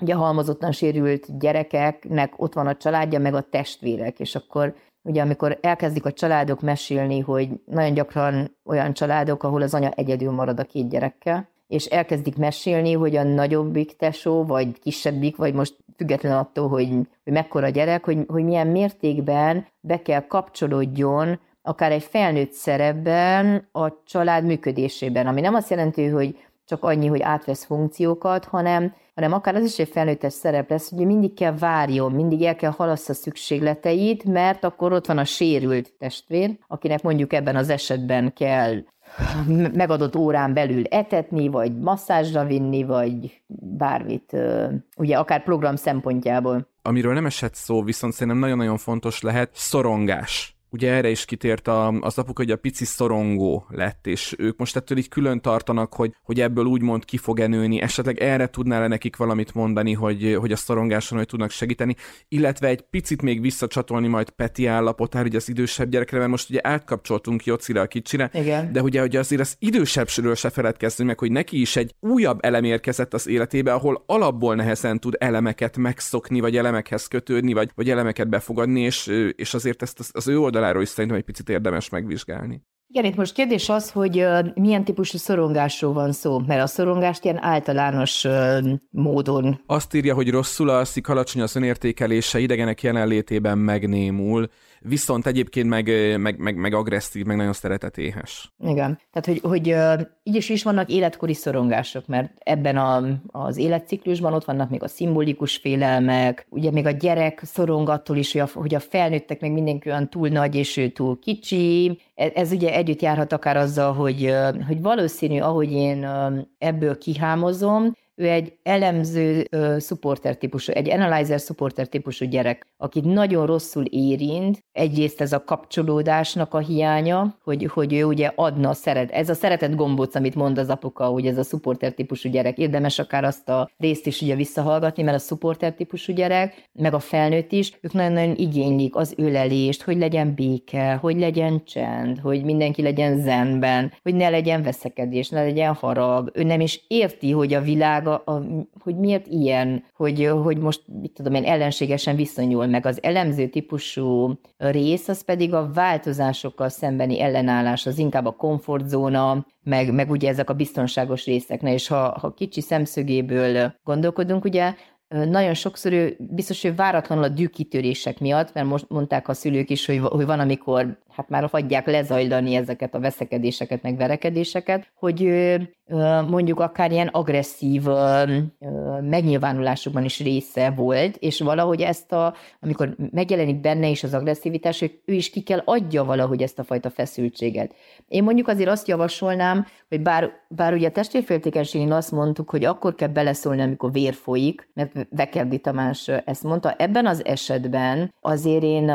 ugye halmozottan sérült gyerekeknek ott van a családja, meg a testvérek, és akkor Ugye amikor elkezdik a családok mesélni, hogy nagyon gyakran olyan családok, ahol az anya egyedül marad a két gyerekkel, és elkezdik mesélni, hogy a nagyobbik tesó, vagy kisebbik, vagy most független attól, hogy, hogy mekkora gyerek, hogy, hogy milyen mértékben be kell kapcsolódjon akár egy felnőtt szerepben a család működésében, ami nem azt jelenti, hogy csak annyi, hogy átvesz funkciókat, hanem, hanem akár az is egy felnőttes szerep lesz, hogy mindig kell várjon, mindig el kell halassza szükségleteit, mert akkor ott van a sérült testvér, akinek mondjuk ebben az esetben kell megadott órán belül etetni, vagy masszázsra vinni, vagy bármit, ugye akár program szempontjából. Amiről nem esett szó, viszont szerintem nagyon-nagyon fontos lehet szorongás ugye erre is kitért a, az apuk, hogy a pici szorongó lett, és ők most ettől így külön tartanak, hogy, hogy ebből úgymond ki fog nőni, esetleg erre tudnál -e nekik valamit mondani, hogy, hogy a szorongáson hogy tudnak segíteni, illetve egy picit még visszacsatolni majd Peti állapotára, hogy az idősebb gyerekre, mert most ugye átkapcsoltunk Jocira a kicsire, Igen. de ugye hogy azért az idősebbről se feledkezzünk meg, hogy neki is egy újabb elem érkezett az életébe, ahol alapból nehezen tud elemeket megszokni, vagy elemekhez kötődni, vagy, vagy elemeket befogadni, és, és azért ezt az, az ő oldal oldaláról is szerintem egy picit érdemes megvizsgálni. Igen, itt most kérdés az, hogy milyen típusú szorongásról van szó, mert a szorongást ilyen általános módon. Azt írja, hogy rosszul alszik, alacsony az önértékelése, idegenek jelenlétében megnémul, viszont egyébként meg, meg, meg, meg agresszív, meg nagyon szeretetéhes. Igen, tehát hogy, hogy így is, is vannak életkori szorongások, mert ebben a, az életciklusban ott vannak még a szimbolikus félelmek, ugye még a gyerek szorong attól is, hogy a, hogy a felnőttek meg mindenki olyan túl nagy és ő túl kicsi, ez, ez ugye együtt járhat akár azzal, hogy, hogy valószínű, ahogy én ebből kihámozom, ő egy elemző uh, supporter típusú, egy analyzer supporter típusú gyerek, akit nagyon rosszul érint, egyrészt ez a kapcsolódásnak a hiánya, hogy, hogy ő ugye adna szeret, ez a szeretet gombóc, amit mond az apuka, hogy ez a supporter típusú gyerek. Érdemes akár azt a részt is ugye visszahallgatni, mert a supporter típusú gyerek, meg a felnőtt is, ők nagyon-nagyon igénylik az ölelést, hogy legyen béke, hogy legyen csend, hogy mindenki legyen zenben, hogy ne legyen veszekedés, ne legyen harag. Ő nem is érti, hogy a világ világ, a, a, hogy miért ilyen, hogy, hogy most, mit tudom én, ellenségesen viszonyul, meg az elemző típusú rész, az pedig a változásokkal szembeni ellenállás, az inkább a komfortzóna, meg, meg ugye ezek a biztonságos részek. Na, és ha, ha kicsi szemszögéből gondolkodunk, ugye nagyon sokszor ő biztos, hogy váratlanul a dűkitörések miatt, mert most mondták a szülők is, hogy, hogy van, amikor hát már hagyják lezajlani ezeket a veszekedéseket, meg verekedéseket, hogy mondjuk akár ilyen agresszív megnyilvánulásokban is része volt, és valahogy ezt a, amikor megjelenik benne is az agresszivitás, hogy ő is ki kell adja valahogy ezt a fajta feszültséget. Én mondjuk azért azt javasolnám, hogy bár, bár ugye a testvérféltékenységén azt mondtuk, hogy akkor kell beleszólni, amikor vér folyik, mert Vekerdi Tamás ezt mondta, ebben az esetben azért én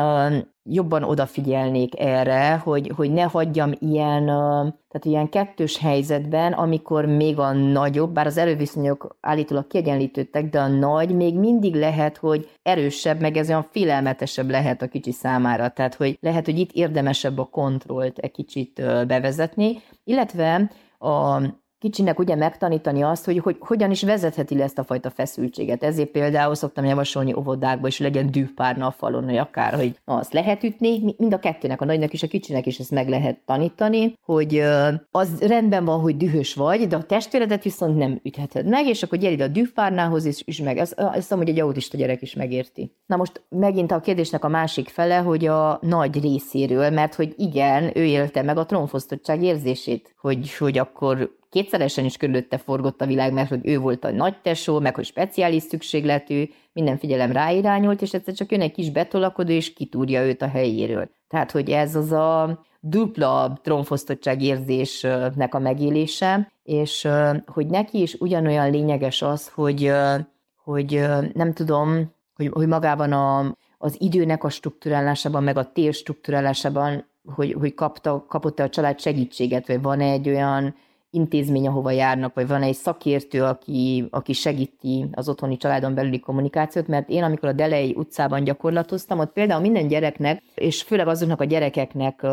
jobban odafigyelnék erre, hogy, hogy ne hagyjam ilyen, tehát ilyen kettős helyzetben, amikor még a nagyobb, bár az erőviszonyok állítólag kiegyenlítődtek, de a nagy még mindig lehet, hogy erősebb, meg ez olyan félelmetesebb lehet a kicsi számára. Tehát, hogy lehet, hogy itt érdemesebb a kontrollt egy kicsit bevezetni, illetve a kicsinek ugye megtanítani azt, hogy, hogy hogyan is vezetheti le ezt a fajta feszültséget. Ezért például szoktam javasolni óvodákba, és legyen dűpárna a falon, hogy akár, hogy azt lehet ütni, mind a kettőnek, a nagynak és a kicsinek is ezt meg lehet tanítani, hogy az rendben van, hogy dühös vagy, de a testvéredet viszont nem ütheted meg, és akkor gyere ide a dűpárnához is, is meg. Ezt, ezt hogy egy autista gyerek is megérti. Na most megint a kérdésnek a másik fele, hogy a nagy részéről, mert hogy igen, ő élte meg a trónfosztottság érzését, hogy, hogy akkor kétszeresen is körülötte forgott a világ, mert hogy ő volt a nagy tesó, meg hogy speciális szükségletű, minden figyelem ráirányult, és egyszer csak jön egy kis betolakodó, és kitúrja őt a helyéről. Tehát, hogy ez az a dupla trónfosztottság érzésnek a megélése, és hogy neki is ugyanolyan lényeges az, hogy, hogy nem tudom, hogy, hogy magában a, az időnek a struktúrálásában, meg a tér struktúrálásában, hogy, hogy kapta, kapott-e a család segítséget, vagy van egy olyan intézmény, ahova járnak, vagy van egy szakértő, aki, aki segíti az otthoni családon belüli kommunikációt, mert én, amikor a Delei utcában gyakorlatoztam, ott például minden gyereknek, és főleg azoknak a gyerekeknek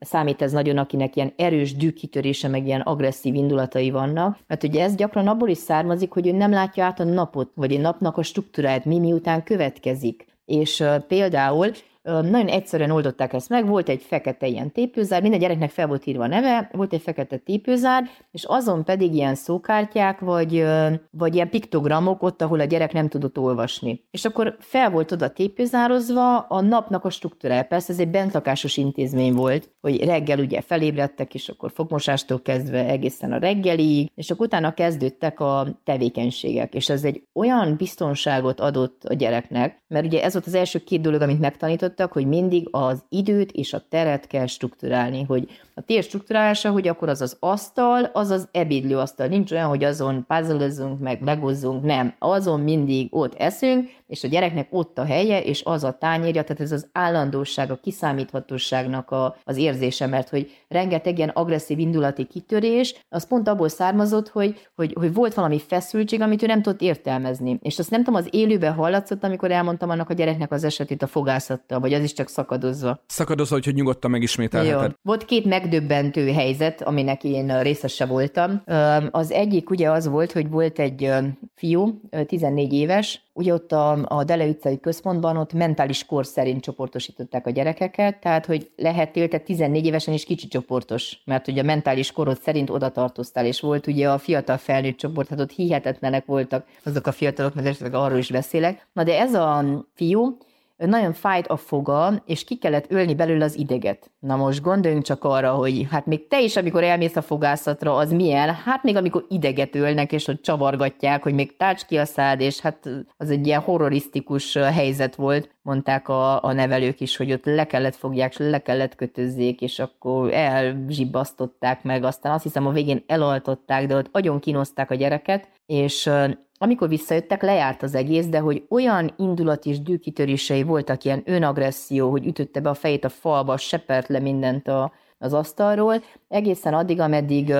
számít ez nagyon, akinek ilyen erős dűkitörése, meg ilyen agresszív indulatai vannak, mert ugye ez gyakran abból is származik, hogy ő nem látja át a napot, vagy a napnak a struktúráját, mi miután következik. És például nagyon egyszerűen oldották ezt meg, volt egy fekete ilyen tépőzár, minden gyereknek fel volt írva a neve, volt egy fekete tépőzár, és azon pedig ilyen szókártyák, vagy, vagy ilyen piktogramok ott, ahol a gyerek nem tudott olvasni. És akkor fel volt oda tépőzározva a napnak a struktúrája. Persze ez egy bentlakásos intézmény volt, hogy reggel ugye felébredtek, és akkor fogmosástól kezdve egészen a reggelig, és akkor utána kezdődtek a tevékenységek. És ez egy olyan biztonságot adott a gyereknek, mert ugye ez volt az első két dolog, amit megtanított, tanítottak, hogy mindig az időt és a teret kell strukturálni, hogy a tér strukturálása, hogy akkor az az asztal, az az ebédlőasztal. Nincs olyan, hogy azon puzzle meg legozzunk, nem. Azon mindig ott eszünk, és a gyereknek ott a helye, és az a tányérja, tehát ez az állandóság, a kiszámíthatóságnak a, az érzése, mert hogy rengeteg ilyen agresszív indulati kitörés, az pont abból származott, hogy, hogy, hogy volt valami feszültség, amit ő nem tudott értelmezni. És azt nem tudom, az élőben hallatszott, amikor elmondtam annak a gyereknek az esetét a fogászattal, vagy az is csak szakadozva. Szakadozva, hogy nyugodtan megismételheted. Jó. Volt két megdöbbentő helyzet, aminek én részese voltam. Az egyik ugye az volt, hogy volt egy fiú, 14 éves, ugye ott a, a Dele utcai központban ott mentális kor szerint csoportosították a gyerekeket, tehát hogy lehettél, tehát 14 évesen is kicsi csoportos, mert ugye a mentális korod szerint oda tartoztál, és volt ugye a fiatal felnőtt csoport, hát ott hihetetlenek voltak azok a fiatalok, mert esetleg arról is beszélek. Na de ez a fiú, nagyon fájt a foga, és ki kellett ölni belőle az ideget. Na most gondoljunk csak arra, hogy hát még te is, amikor elmész a fogászatra, az milyen? Hát még amikor ideget ölnek, és hogy csavargatják, hogy még tács ki a szád, és hát az egy ilyen horrorisztikus helyzet volt, mondták a, a nevelők is, hogy ott le kellett fogják, és le kellett kötözzék, és akkor elzsibbasztották meg, aztán azt hiszem a végén elaltották, de ott agyon kínozták a gyereket, és amikor visszajöttek, lejárt az egész, de hogy olyan indulat és dűkitörései voltak, ilyen önagresszió, hogy ütötte be a fejét a falba, sepert le mindent a, az asztalról, egészen addig, ameddig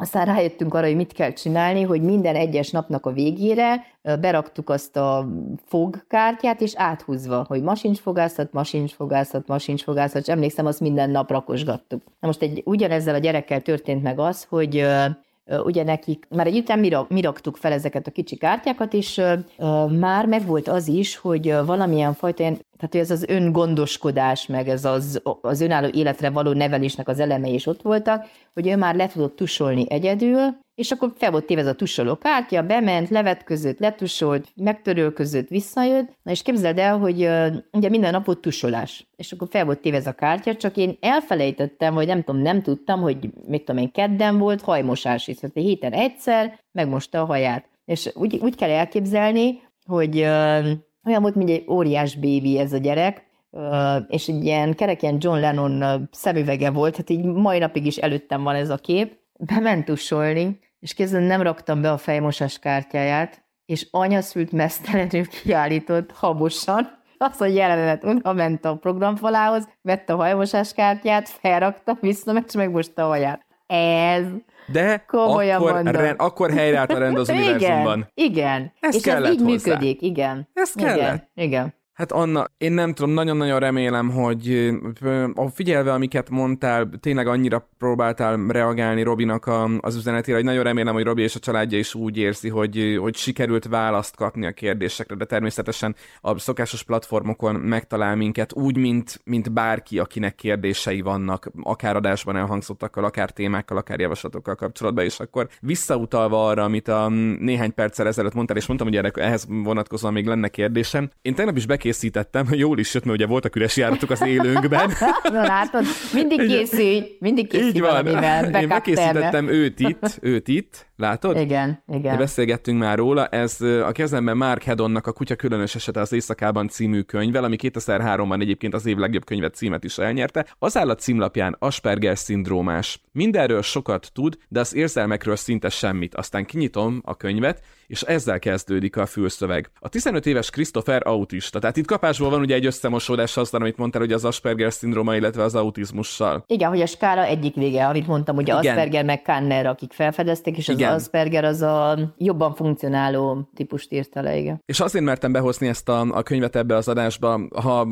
aztán rájöttünk arra, hogy mit kell csinálni, hogy minden egyes napnak a végére beraktuk azt a fogkártyát, és áthúzva, hogy masincsfogászat, masincsfogászat, masincsfogászat, és emlékszem, azt minden nap rakosgattuk. Na most egy, ugyanezzel a gyerekkel történt meg az, hogy ugye nekik, már egy után mi, mi raktuk fel ezeket a kicsi kártyákat, és már megvolt az is, hogy valamilyen fajta ilyen tehát hogy ez az öngondoskodás, meg ez az, az önálló életre való nevelésnek az elemei is ott voltak, hogy ő már le tudott tusolni egyedül, és akkor fel volt téve ez a tusoló kártya, bement, levetközött, letusolt, megtörölközött, visszajött, na és képzeld el, hogy ugye minden nap volt tusolás, és akkor fel volt téve ez a kártya, csak én elfelejtettem, vagy nem tudom, nem tudtam, hogy még tudom én, kedden volt hajmosás, és tehát héten egyszer megmosta a haját. És úgy, úgy kell elképzelni, hogy uh, olyan volt, mint egy óriás bébi ez a gyerek, és egy ilyen kerek ilyen John Lennon szemüvege volt, hát így mai napig is előttem van ez a kép, bement tusolni, és kézzel nem raktam be a fejmosás kártyáját, és anyaszült mesztelenül kiállított habosan, azt a jelenet, oda ment a programfalához, vette a hajmosás kártyát, felrakta, visszament, és megmosta a haját. Ez de Komolyan akkor, rend, akkor helyreállt a rend az univerzumban. Igen, igen. Ez és ez így hozzá. működik, igen. Ez kellett. Igen, igen. Hát Anna, én nem tudom, nagyon-nagyon remélem, hogy figyelve, amiket mondtál, tényleg annyira próbáltál reagálni Robinak a, az üzenetére, hogy nagyon remélem, hogy Robi és a családja is úgy érzi, hogy, hogy sikerült választ kapni a kérdésekre, de természetesen a szokásos platformokon megtalál minket úgy, mint, mint bárki, akinek kérdései vannak, akár adásban elhangzottakkal, akár témákkal, akár javaslatokkal kapcsolatban, és akkor visszautalva arra, amit a néhány perccel ezelőtt mondtál, és mondtam, hogy ehhez vonatkozóan még lenne kérdésem. Én tegnap is készítettem, jól is jött, mert ugye voltak üres járatok az élőnkben. Na látod, mindig készülj, mindig készülj Így van. Én megkészítettem őt itt, őt itt, Látod? Igen, igen. De beszélgettünk már róla. Ez a kezemben Mark Hedonnak a Kutya különös esete az éjszakában című könyvvel, ami 2003-ban egyébként az év legjobb könyvet címet is elnyerte. Az áll a címlapján Asperger szindrómás. Mindenről sokat tud, de az érzelmekről szinte semmit. Aztán kinyitom a könyvet, és ezzel kezdődik a fülszöveg. A 15 éves Christopher autista, tehát itt kapásból van ugye egy összemosódás aztán, amit mondtál, hogy az Asperger szindróma, illetve az autizmussal. Igen, hogy a skála egyik vége, amit mondtam, ugye Igen. Asperger meg Kanner, akik felfedezték, és Igen. az Asperger az a jobban funkcionáló típust írta le, igen. És azért mertem behozni ezt a, a könyvet ebbe az adásba, ha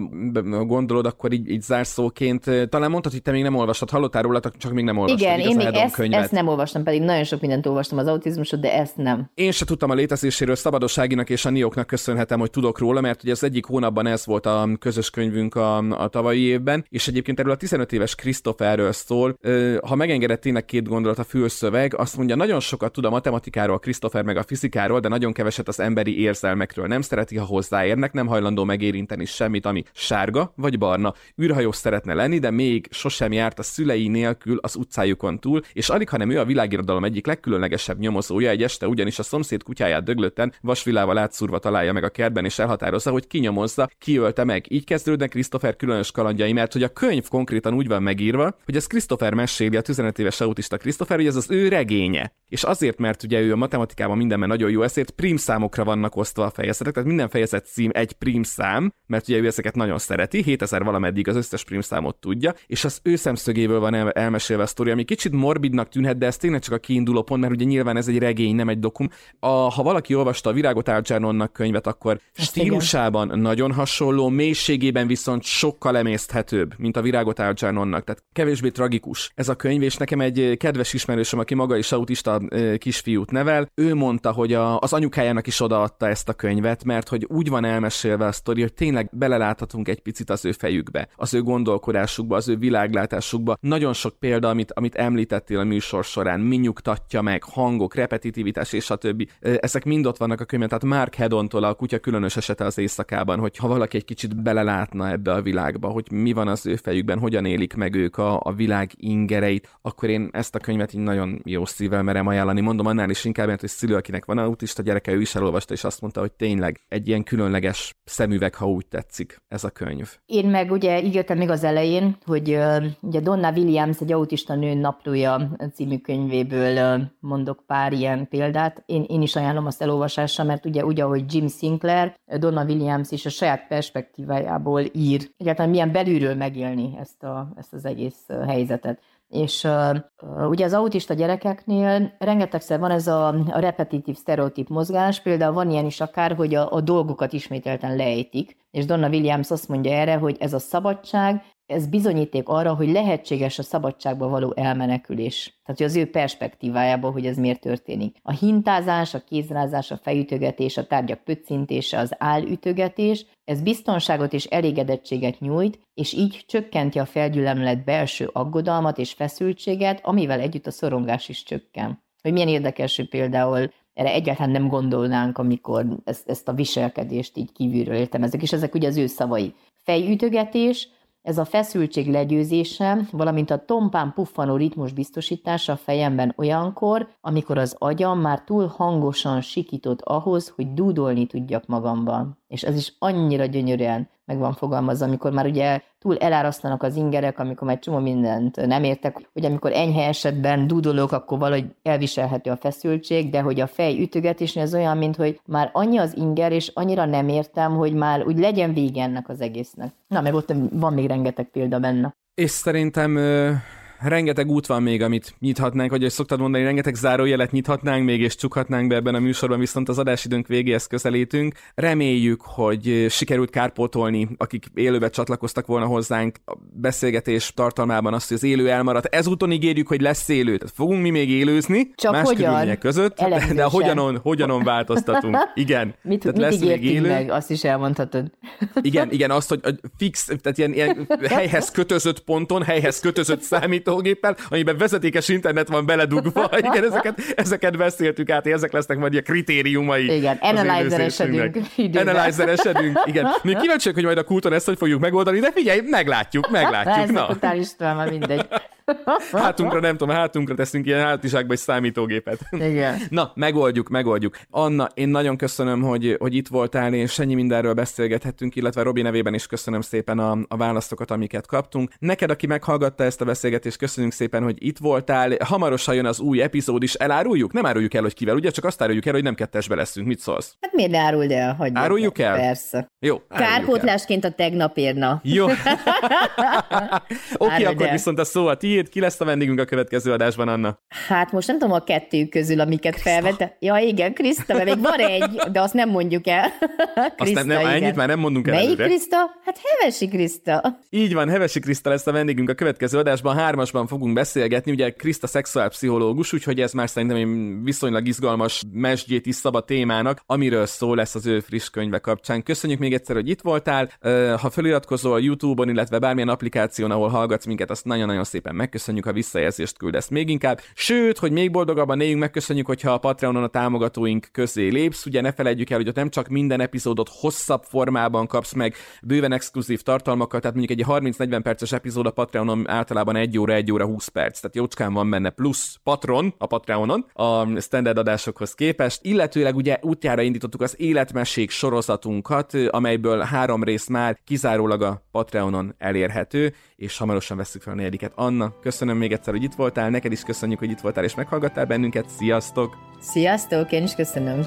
gondolod, akkor így, így zárszóként, talán mondtad, hogy te még nem olvastad, hallottál róla, csak még nem olvastad. Igen, én még ezt, könyvet. ezt nem olvastam, pedig nagyon sok mindent olvastam az autizmusot, de ezt nem. Én se tudtam a létezéséről, Szabadosságinak és a Nioknak köszönhetem, hogy tudok róla, mert ugye az egyik hónapban ez volt a közös könyvünk a, a tavalyi évben, és egyébként erről a 15 éves Christopherről szól. Ha megengedett tényleg két gondolat a fülszöveg, azt mondja, nagyon sokat tud a matematikáról, Christopher meg a fizikáról, de nagyon keveset az emberi érzelmekről. Nem szereti, ha hozzáérnek, nem hajlandó megérinteni semmit, ami sárga vagy barna. űrhajós szeretne lenni, de még sosem járt a szülei nélkül az utcájukon túl, és alig, hanem ő a világirodalom egyik legkülönlegesebb nyomozója, egy este ugyanis a szomszéd kutyáját döglötten vasvilával átszúrva találja meg a kertben, és elhatározza, hogy kinyomozza, kiölte meg. Így kezdődnek Christopher különös kalandjai, mert hogy a könyv konkrétan úgy van megírva, hogy ez Christopher meséli, a 15 éves autista Christopher, hogy ez az ő regénye. És azért, mert ugye ő a matematikában mindenben nagyon jó, ezért prim számokra vannak osztva a fejezetek, tehát minden fejezet cím egy prim szám, mert ugye ő ezeket nagyon szereti, 7000 valameddig az összes prim számot tudja, és az ő szemszögéből van el- elmesélve a sztori, ami kicsit morbidnak tűnhet, de ez tényleg csak a kiinduló pont, mert ugye nyilván ez egy regény, nem egy dokum. A, ha valaki olvasta a Virágot Algernonnak könyvet, akkor Ezt stílusában igen. nagyon hasonló, mélységében viszont sokkal emészthetőbb, mint a Virágot Algernonnak, tehát kevésbé tragikus ez a könyv, és nekem egy kedves ismerősöm, aki maga is autista kisfiút nevel, ő mondta, hogy a, az anyukájának is odaadta ezt a könyvet, mert hogy úgy van elmesélve a sztori, hogy tényleg beleláthatunk egy picit az ő fejükbe, az ő gondolkodásukba, az ő világlátásukba. Nagyon sok példa, amit, amit említettél a műsor során, mi nyugtatja meg, hangok, repetitivitás és a többi. Ezek mind ott vannak a könyvben, tehát Mark Hedontól a kutya különös esete az éjszakában, hogy ha valaki egy kicsit belelátna ebbe a világba, hogy mi van az ő fejükben, hogyan élik meg ők a, a világ ingereit, akkor én ezt a könyvet így nagyon jó szívvel merem ajánlani. Mondom annál is inkább, mert hogy szülő, akinek van autista gyereke, ő is elolvasta, és azt mondta, hogy tényleg egy ilyen különleges szemüveg, ha úgy tetszik, ez a könyv. Én meg ugye ígértem még az elején, hogy uh, ugye Donna Williams egy autista nő naplója című könyvéből uh, mondok pár ilyen példát. Én, én is ajánlom azt elolvasásra, mert ugye úgy, ahogy Jim Sinclair, Donna Williams is a saját perspektívájából ír. Egyáltalán milyen belülről megélni ezt, a, ezt az egész helyzetet. És uh, ugye az autista gyerekeknél rengetegszer van ez a, a repetitív sztereotíp mozgás, például van ilyen is akár, hogy a, a dolgokat ismételten lejtik, és Donna Williams azt mondja erre, hogy ez a szabadság, ez bizonyíték arra, hogy lehetséges a szabadságba való elmenekülés. Tehát, hogy az ő perspektívájából, hogy ez miért történik. A hintázás, a kézrázás, a fejütögetés, a tárgyak pöccintése, az állütögetés, ez biztonságot és elégedettséget nyújt, és így csökkenti a felgyülemlet belső aggodalmat és feszültséget, amivel együtt a szorongás is csökken. Hogy milyen érdekes, hogy például erre egyáltalán nem gondolnánk, amikor ezt, ezt a viselkedést így kívülről értelmezzük, és ezek ugye az ő szavai. Fejütögetés, ez a feszültség legyőzése, valamint a tompán puffanó ritmus biztosítása a fejemben olyankor, amikor az agyam már túl hangosan sikított ahhoz, hogy dúdolni tudjak magamban. És ez is annyira gyönyörűen meg van fogalmazva, amikor már ugye túl elárasztanak az ingerek, amikor már csomó mindent nem értek, hogy amikor enyhe esetben dúdolok, akkor valahogy elviselhető a feszültség, de hogy a fej ütögetésnél ez olyan, mint hogy már annyi az inger, és annyira nem értem, hogy már úgy legyen vége ennek az egésznek. Na, meg ott van még rengeteg példa benne. És szerintem rengeteg út van még, amit nyithatnánk, vagy hogy szoktad mondani, rengeteg zárójelet nyithatnánk még, és csukhatnánk be ebben a műsorban, viszont az adásidőnk végéhez közelítünk. Reméljük, hogy sikerült kárpótolni, akik élőbe csatlakoztak volna hozzánk a beszélgetés tartalmában azt, hogy az élő elmaradt. Ezúton ígérjük, hogy lesz élő. Tehát fogunk mi még élőzni, Csak más hogyan? körülmények között, Elemzősen. de hogyanon, hogyanon változtatunk. Igen. Mit, tehát mit lesz még élő. meg, azt is elmondhatod. Igen, igen, azt, hogy fix, tehát ilyen, ilyen helyhez kötözött ponton, helyhez kötözött számítógéppel, amiben vezetékes internet van beledugva. Igen, ezeket, ezeket beszéltük át, ezek lesznek majd a kritériumai. Igen, az analyzeresedünk élőzésünknek. időben. Analyzeresedünk, igen. Mi kíváncsiak, hogy majd a kulton ezt hogy fogjuk megoldani, de figyelj, meglátjuk, meglátjuk. Na, totál István, már mindegy. hátunkra nem tudom, hátunkra teszünk ilyen hátizsákba egy számítógépet. Igen. Na, megoldjuk, megoldjuk. Anna, én nagyon köszönöm, hogy, hogy itt voltál, és ennyi mindenről beszélgethettünk, illetve Robi nevében is köszönöm szépen a, a válaszokat, amiket kaptunk. Neked, aki meghallgatta ezt a beszélgetést, köszönjük szépen, hogy itt voltál. Hamarosan jön az új epizód is, eláruljuk? Nem áruljuk el, hogy kivel, ugye? Csak azt áruljuk el, hogy nem kettesbe leszünk. Mit szólsz? Hát miért ne áruld el? Hagyjuk Áruljuk el? Persze. Jó. el. Kárpótlásként a tegnap érna. Jó. Oké, okay, akkor el. viszont a szó a tiéd. Ki lesz a vendégünk a következő adásban, Anna? Hát most nem tudom a kettő közül, amiket felvette. Ja, igen, Kriszta, mert még van egy, de azt nem mondjuk el. Azt nem, nem, igen. ennyit már nem mondunk el Melyik előre. Kriszta? Hát Hevesi Kriszta. Így van, Hevesi Kriszta lesz a vendégünk a következő adásban, hármasban fogunk beszélgetni, ugye Kriszta szexuálpszichológus, úgyhogy ez már szerintem egy viszonylag izgalmas mesdjét is szab a témának, amiről szó lesz az ő friss könyve kapcsán. Köszönjük még egyszer, hogy itt voltál. Ha feliratkozol YouTube-on, illetve bármilyen applikáción, ahol hallgatsz minket, azt nagyon-nagyon szépen megköszönjük, ha visszajelzést küldesz még inkább. Sőt, hogy még boldogabban éljünk, megköszönjük, hogyha a Patreonon a támogatóink közé lépsz. Ugye ne felejtjük el, hogy ott nem csak minden epizódot hosszabb formában kapsz meg, bőven exkluzív tartalmakkal, tehát mondjuk egy 30-40 perces epizód a Patreonon általában 1 óra, 1 óra 20 perc, tehát jócskán van benne plusz patron a Patreonon a standard adásokhoz képest, illetőleg ugye útjára indítottuk az életmesék sorozatunkat, amelyből három rész már kizárólag a Patreonon elérhető, és hamarosan veszük fel a negyediket. Anna, köszönöm még egyszer, hogy itt voltál, neked is köszönjük, hogy itt voltál és meghallgattál bennünket, sziasztok! Sziasztok, én is köszönöm.